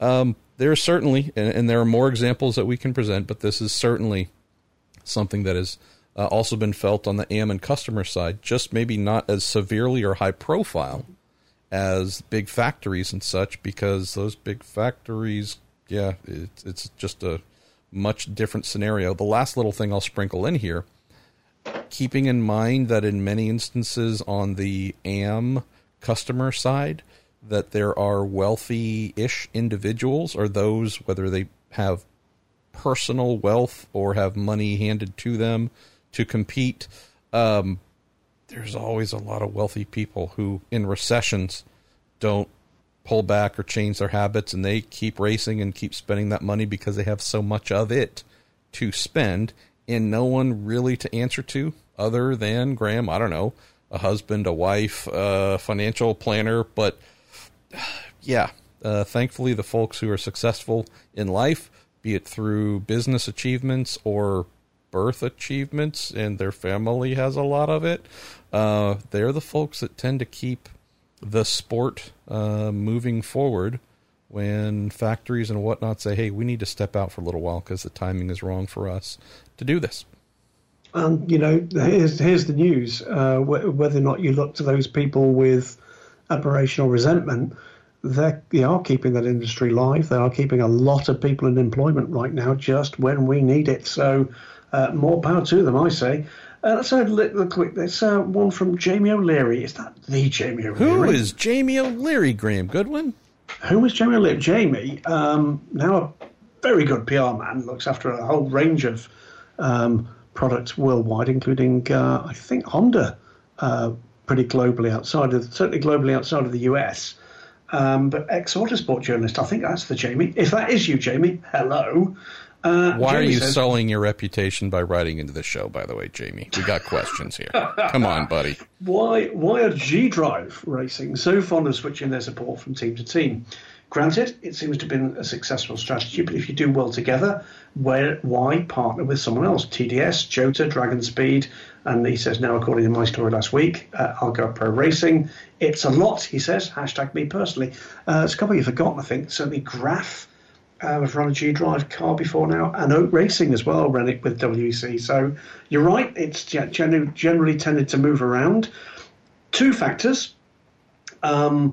A: um, there's certainly, and, and there are more examples that we can present, but this is certainly something that is uh, also been felt on the AM and customer side, just maybe not as severely or high profile as big factories and such, because those big factories, yeah, it's, it's just a much different scenario. The last little thing I'll sprinkle in here, keeping in mind that in many instances on the AM customer side, that there are wealthy ish individuals or those, whether they have personal wealth or have money handed to them to compete. Um, there's always a lot of wealthy people who, in recessions, don't pull back or change their habits and they keep racing and keep spending that money because they have so much of it to spend and no one really to answer to other than Graham, I don't know, a husband, a wife, a financial planner. But yeah, uh, thankfully, the folks who are successful in life, be it through business achievements or birth achievements, and their family has a lot of it, uh, they're the folks that tend to keep the sport uh, moving forward when factories and whatnot say, hey, we need to step out for a little while because the timing is wrong for us to do this.
B: And you know, here's here's the news. Uh, whether or not you look to those people with admiration or resentment, they are keeping that industry live. They are keeping a lot of people in employment right now, just when we need it. So, uh, more power to them, I say. Uh, let's have a look quick. There's uh, one from Jamie O'Leary. Is that the Jamie O'Leary?
A: Who is Jamie O'Leary, Graham Goodwin?
B: Who is Jamie O'Leary? Jamie, um, now a very good PR man, looks after a whole range of um, products worldwide, including, uh, I think, Honda, uh, pretty globally outside of, certainly globally outside of the US. Um, but ex Autosport journalist, I think that's the Jamie. If that is you, Jamie, hello.
A: Uh, Why Jamie are you says, sullying your reputation by writing into the show? By the way, Jamie, we got questions here. Come on, buddy.
B: Why? Why are G Drive Racing so fond of switching their support from team to team? Granted, it seems to have been a successful strategy, but if you do well together, where, why partner with someone else? TDS, Jota, DragonSpeed, and he says now, according to my story last week, uh, Algarve Pro Racing. It's a lot, he says. Hashtag me personally. Uh, it's a couple you've forgotten, I think. Certainly Graff. Uh, have run a G Drive car before now, and Oak Racing as well ran it with WEC. So you're right, it's generally, generally tended to move around. Two factors. Um,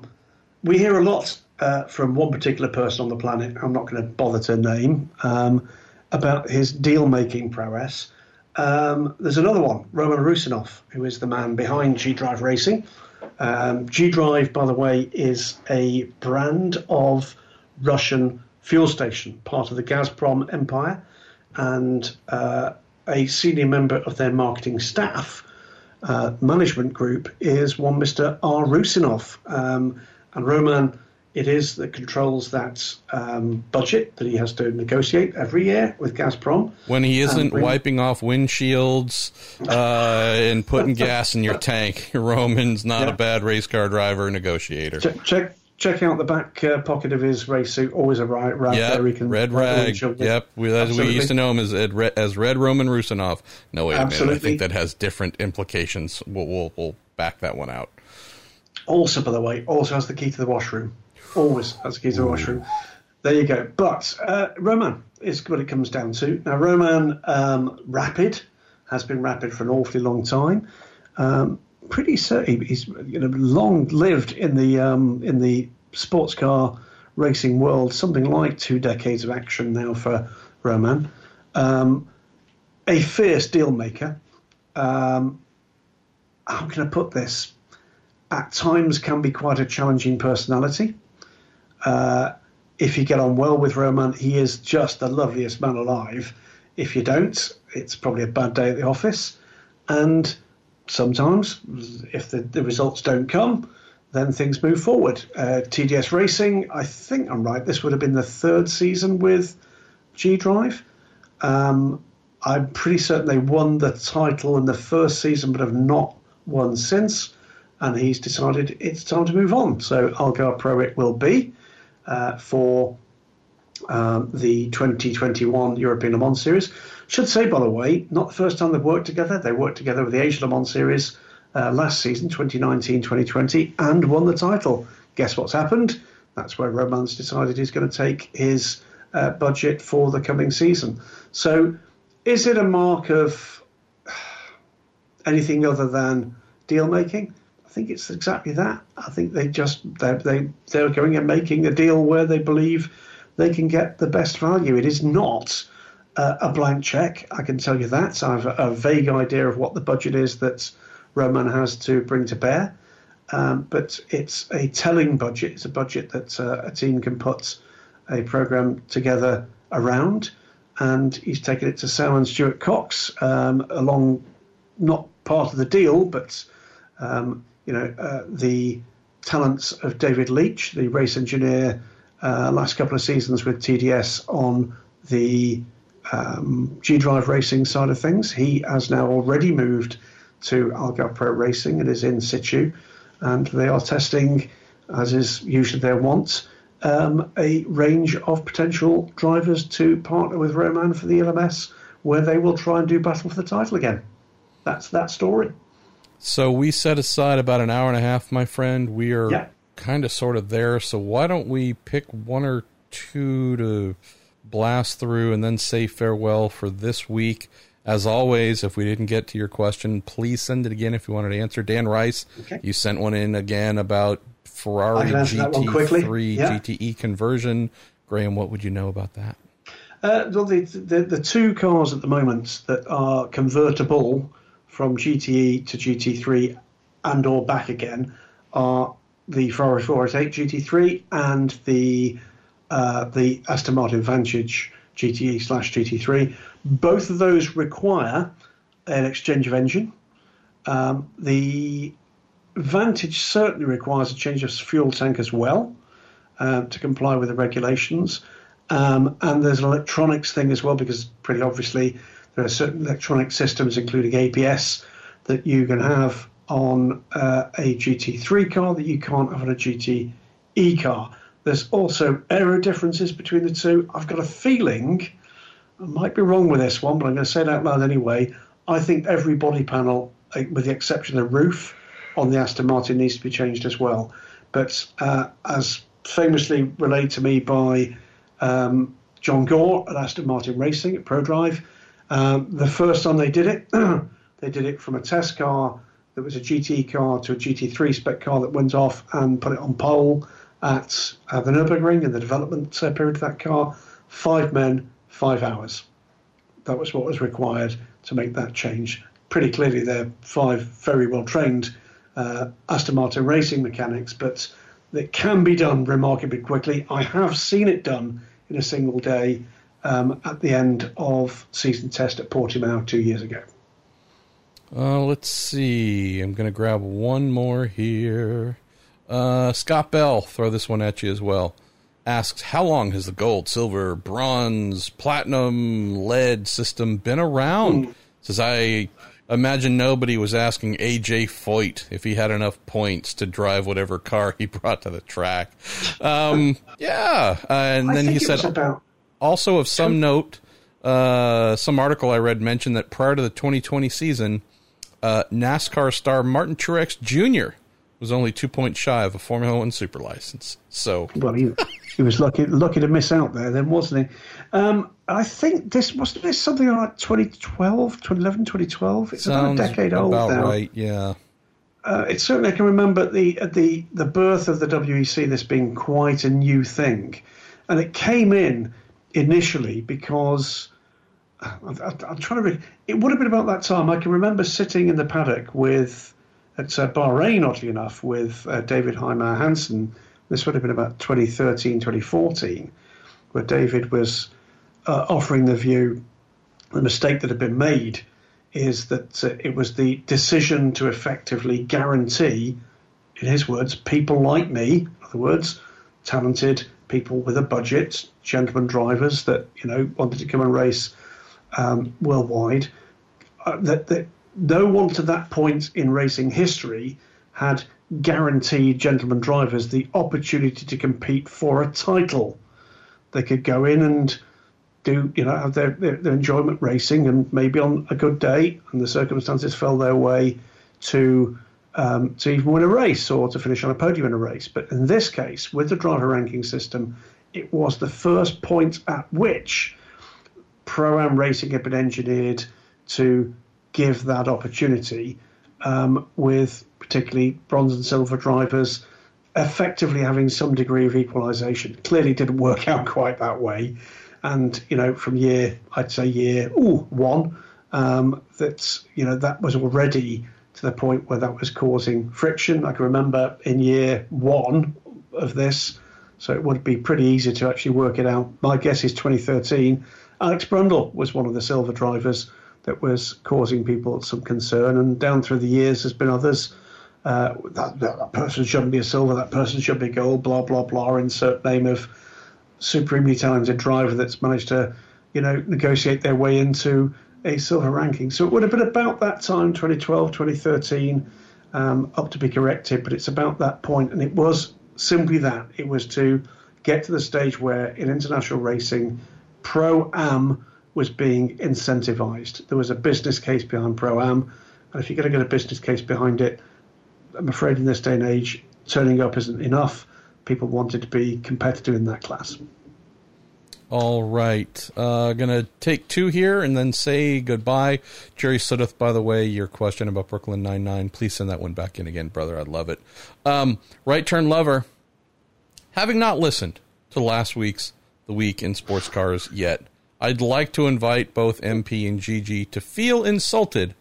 B: we hear a lot uh, from one particular person on the planet, I'm not going to bother to name, um, about his deal making prowess. Um, there's another one, Roman Rusinov, who is the man behind G Drive Racing. Um, G Drive, by the way, is a brand of Russian fuel station, part of the Gazprom empire, and uh, a senior member of their marketing staff uh, management group is one Mr. R. Rusinov. Um, and Roman it is that controls that um, budget that he has to negotiate every year with Gazprom.
A: When he isn't bring... wiping off windshields uh, and putting gas in your tank, Roman's not yeah. a bad race car driver negotiator.
B: Check, check, check out the back uh, pocket of his race suit. Always a right rag
A: yep,
B: there. He
A: can red rag. Yep, we, as we used to know him as as Red Roman Rusinov. No, wait a minute. I think that has different implications. We'll, we'll, we'll back that one out.
B: Also, by the way, also has the key to the washroom. Always has the key to the washroom. There you go. But uh, Roman is what it comes down to. Now, Roman um, Rapid has been Rapid for an awfully long time. Um, pretty certain he's you know long lived in the um, in the sports car racing world. Something like two decades of action now for Roman. Um, a fierce deal maker. Um, how can I put this? At times, can be quite a challenging personality. Uh, if you get on well with Roman, he is just the loveliest man alive. If you don't, it's probably a bad day at the office. And sometimes, if the, the results don't come, then things move forward. Uh, TDS Racing, I think I'm right, this would have been the third season with G Drive. Um, I'm pretty certain they won the title in the first season, but have not won since. And he's decided it's time to move on. So Algarve Pro it will be uh, for um, the 2021 European Le Mans Series. Should say, by the way, not the first time they've worked together. They worked together with the Asia Le Mans Series uh, last season, 2019 2020, and won the title. Guess what's happened? That's where Roman's decided he's going to take his uh, budget for the coming season. So, is it a mark of anything other than deal making. I think it's exactly that. I think they just they they they're going and making a deal where they believe they can get the best value. It is not uh, a blank check. I can tell you that. I have a, a, vague idea of what the budget is that Roman has to bring to bear, um, but it's a telling budget. It's a budget that uh, a team can put a program together around, and he's taken it to Sam and Stuart Cox um, along not part of the deal, but um, you know uh, the talents of David Leach, the race engineer, uh, last couple of seasons with TDS on the um, G Drive racing side of things. He has now already moved to Algarve Pro Racing and is in situ, and they are testing, as is usually their wont, um, a range of potential drivers to partner with Roman for the LMS, where they will try and do battle for the title again. That's that story.
A: So we set aside about an hour and a half, my friend. We are yeah. kind of sort of there. So why don't we pick one or two to blast through and then say farewell for this week? As always, if we didn't get to your question, please send it again if you wanted to answer. Dan Rice, okay. you sent one in again about Ferrari GT3 yeah. GTE conversion. Graham, what would you know about that?
B: Uh, well, the, the, the two cars at the moment that are convertible from GTE to GT3 and or back again are the Ferrari 488 GT3 and the uh, the Aston Martin Vantage GTE slash GT3. Both of those require an exchange of engine. Um, the Vantage certainly requires a change of fuel tank as well uh, to comply with the regulations. Um, and there's an electronics thing as well because pretty obviously there are certain electronic systems, including ABS, that you can have on uh, a GT3 car that you can't have on a GTE car. There's also error differences between the two. I've got a feeling, I might be wrong with this one, but I'm going to say it out loud anyway. I think every body panel, uh, with the exception of the roof, on the Aston Martin needs to be changed as well. But uh, as famously relayed to me by um, John Gaw at Aston Martin Racing at Prodrive, um, the first time they did it, they did it from a test car that was a GT car to a GT3 spec car that went off and put it on pole at uh, the Nürburgring in the development uh, period of that car. Five men, five hours. That was what was required to make that change. Pretty clearly, they're five very well trained uh, Aston Martin racing mechanics, but it can be done remarkably quickly. I have seen it done in a single day um, at the end of season test at Portimao two years ago.
A: Uh, let's see. I'm going to grab one more here. Uh, Scott Bell, throw this one at you as well. Asks, how long has the gold, silver, bronze, platinum, lead system been around? Mm. Says, I imagine nobody was asking AJ Foyt if he had enough points to drive whatever car he brought to the track. Um, yeah, uh, and I then he said about- also of some note, uh, some article I read mentioned that prior to the 2020 season, uh, NASCAR star Martin Truex Jr. was only two points shy of a Formula One super license. So,
B: well, he, he was lucky lucky to miss out there, then, wasn't he? Um, I think this was this something like 2012, 2011, 2012. It's Sounds about a decade old about now. Right,
A: yeah.
B: Uh, it's certainly I can remember the the the birth of the WEC. This being quite a new thing, and it came in initially because I'm, I'm trying to. Re- it would have been about that time. I can remember sitting in the paddock with at uh, Bahrain, oddly enough, with uh, David Heinemeier Hansson. This would have been about 2013, 2014, where David was uh, offering the view the mistake that had been made is that uh, it was the decision to effectively guarantee, in his words, people like me, in other words, talented people with a budget, gentlemen drivers that you know wanted to come and race um, worldwide. Uh, that, that no one to that point in racing history had guaranteed gentlemen drivers the opportunity to compete for a title. They could go in and do you know have their, their, their, enjoyment racing and maybe on a good day and the circumstances fell their way to um, to even win a race or to finish on a podium in a race. But in this case, with the driver ranking system, it was the first point at which pro am racing had been engineered to give that opportunity um, with particularly bronze and silver drivers effectively having some degree of equalisation. Clearly didn't work out quite that way. And, you know, from year, I'd say year ooh, one, um, that's, you know, that was already to the point where that was causing friction. I can remember in year one of this, so it would be pretty easy to actually work it out. My guess is 2013. Alex Brundle was one of the silver drivers that was causing people some concern, and down through the years, there's been others. Uh, that, that, person shouldn't be a silver, that person should be gold, blah blah blah. Insert name of supremely talented driver that's managed to, you know, negotiate their way into a silver ranking. So it would have been about that time, 2012, 2013, um, up to be corrected, but it's about that point, and it was simply that. It was to get to the stage where in international racing, pro am was being incentivized. There was a business case behind pro am, and if you're going to get a business case behind it, I'm afraid in this day and age, turning up isn't enough. People wanted to be competitive in that class.
A: All right. Uh, gonna take two here and then say goodbye. Jerry Sudduth, by the way, your question about Brooklyn Nine Nine, please send that one back in again, brother. I'd love it. Um, right turn lover. Having not listened to last week's The Week in Sports Cars yet, I'd like to invite both MP and GG to feel insulted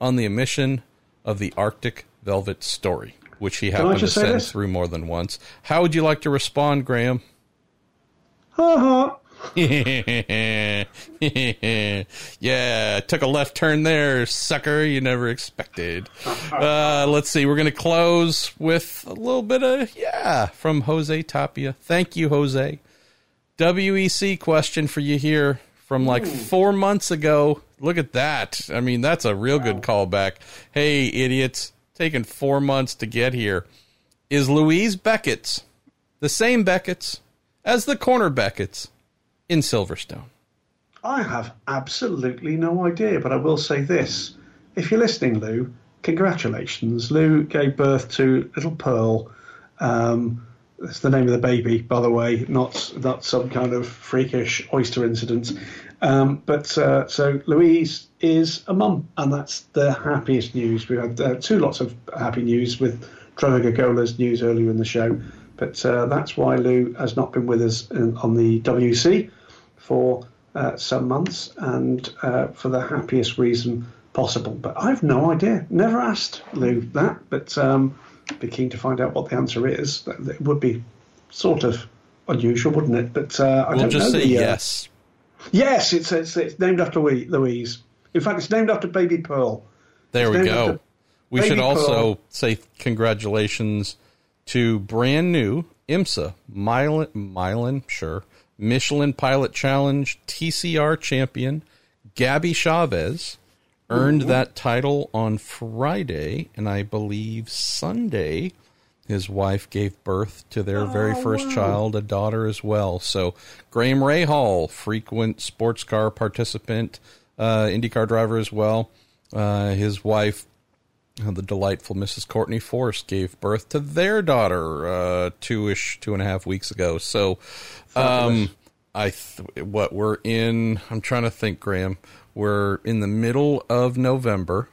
A: on the omission of the Arctic Velvet story, which he happened to send this? through more than once. How would you like to respond, Graham?
B: Ha ha.
A: yeah, took a left turn there, sucker. You never expected. Uh, let's see. We're going to close with a little bit of, yeah, from Jose Tapia. Thank you, Jose. WEC question for you here from like Ooh. four months ago. Look at that. I mean, that's a real wow. good callback. Hey, idiots, taking four months to get here. Is Louise Beckett's the same Beckett's as the corner Beckett's? in Silverstone?
B: I have absolutely no idea, but I will say this. If you're listening, Lou, congratulations. Lou gave birth to little Pearl. Um, that's the name of the baby, by the way, not not some kind of freakish oyster incident. Um, but uh, so Louise is a mum, and that's the happiest news. We had uh, two lots of happy news with Trevor Gogola's news earlier in the show. But uh, that's why Lou has not been with us in, on the WC for uh, some months and uh, for the happiest reason possible. But I've no idea. Never asked Lou that, but um, be keen to find out what the answer is. It would be sort of unusual, wouldn't it? But uh, I
A: we'll
B: don't
A: just
B: know.
A: say the, uh, yes.
B: Yes, it's, it's, it's named after Louise. In fact, it's named after Baby Pearl.
A: There it's we go. We should also say congratulations to brand new IMSA Milan, Milan, sure, Michelin Pilot Challenge TCR champion Gabby Chaves earned that title on Friday, and I believe Sunday his wife gave birth to their oh, very first child, a daughter as well. So Graham Rahal, frequent sports car participant, uh, IndyCar driver as well. Uh, his wife uh, the delightful Mrs. Courtney Force gave birth to their daughter uh, two ish, two and a half weeks ago. So, um, I th- what we're in. I'm trying to think, Graham. We're in the middle of November.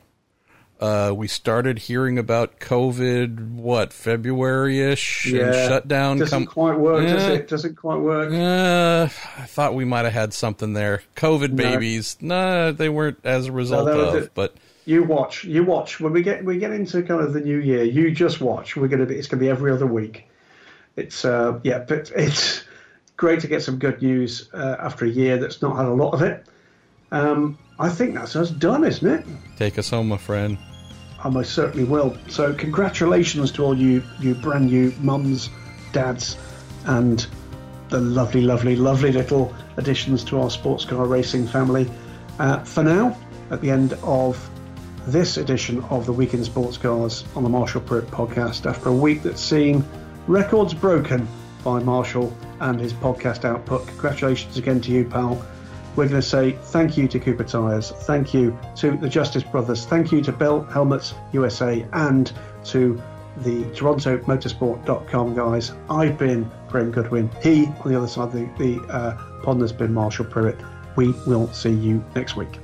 A: Uh, we started hearing about COVID, what February ish, yeah. and shutdown.
B: Doesn't com- quite work, does it? Doesn't quite work.
A: Uh, I thought we might have had something there. COVID no. babies, no, they weren't as a result no, of, but
B: you watch. You watch. When we get we get into kind of the new year, you just watch. We're gonna be. It's gonna be every other week. It's uh yeah, but it's great to get some good news uh, after a year that's not had a lot of it. Um, I think that's us done, isn't it?
A: Take us home, my friend.
B: I most certainly will. So congratulations to all you you brand new mums, dads, and the lovely, lovely, lovely little additions to our sports car racing family. Uh, for now, at the end of this edition of the Week in Sports Cars on the Marshall Pruett podcast after a week that's seen records broken by Marshall and his podcast output. Congratulations again to you, pal. We're going to say thank you to Cooper Tires, thank you to the Justice Brothers, thank you to Bell Helmets USA, and to the TorontoMotorsport.com guys. I've been Graham Goodwin. He, on the other side of the, the uh, pond, has been Marshall Pruett. We will see you next week.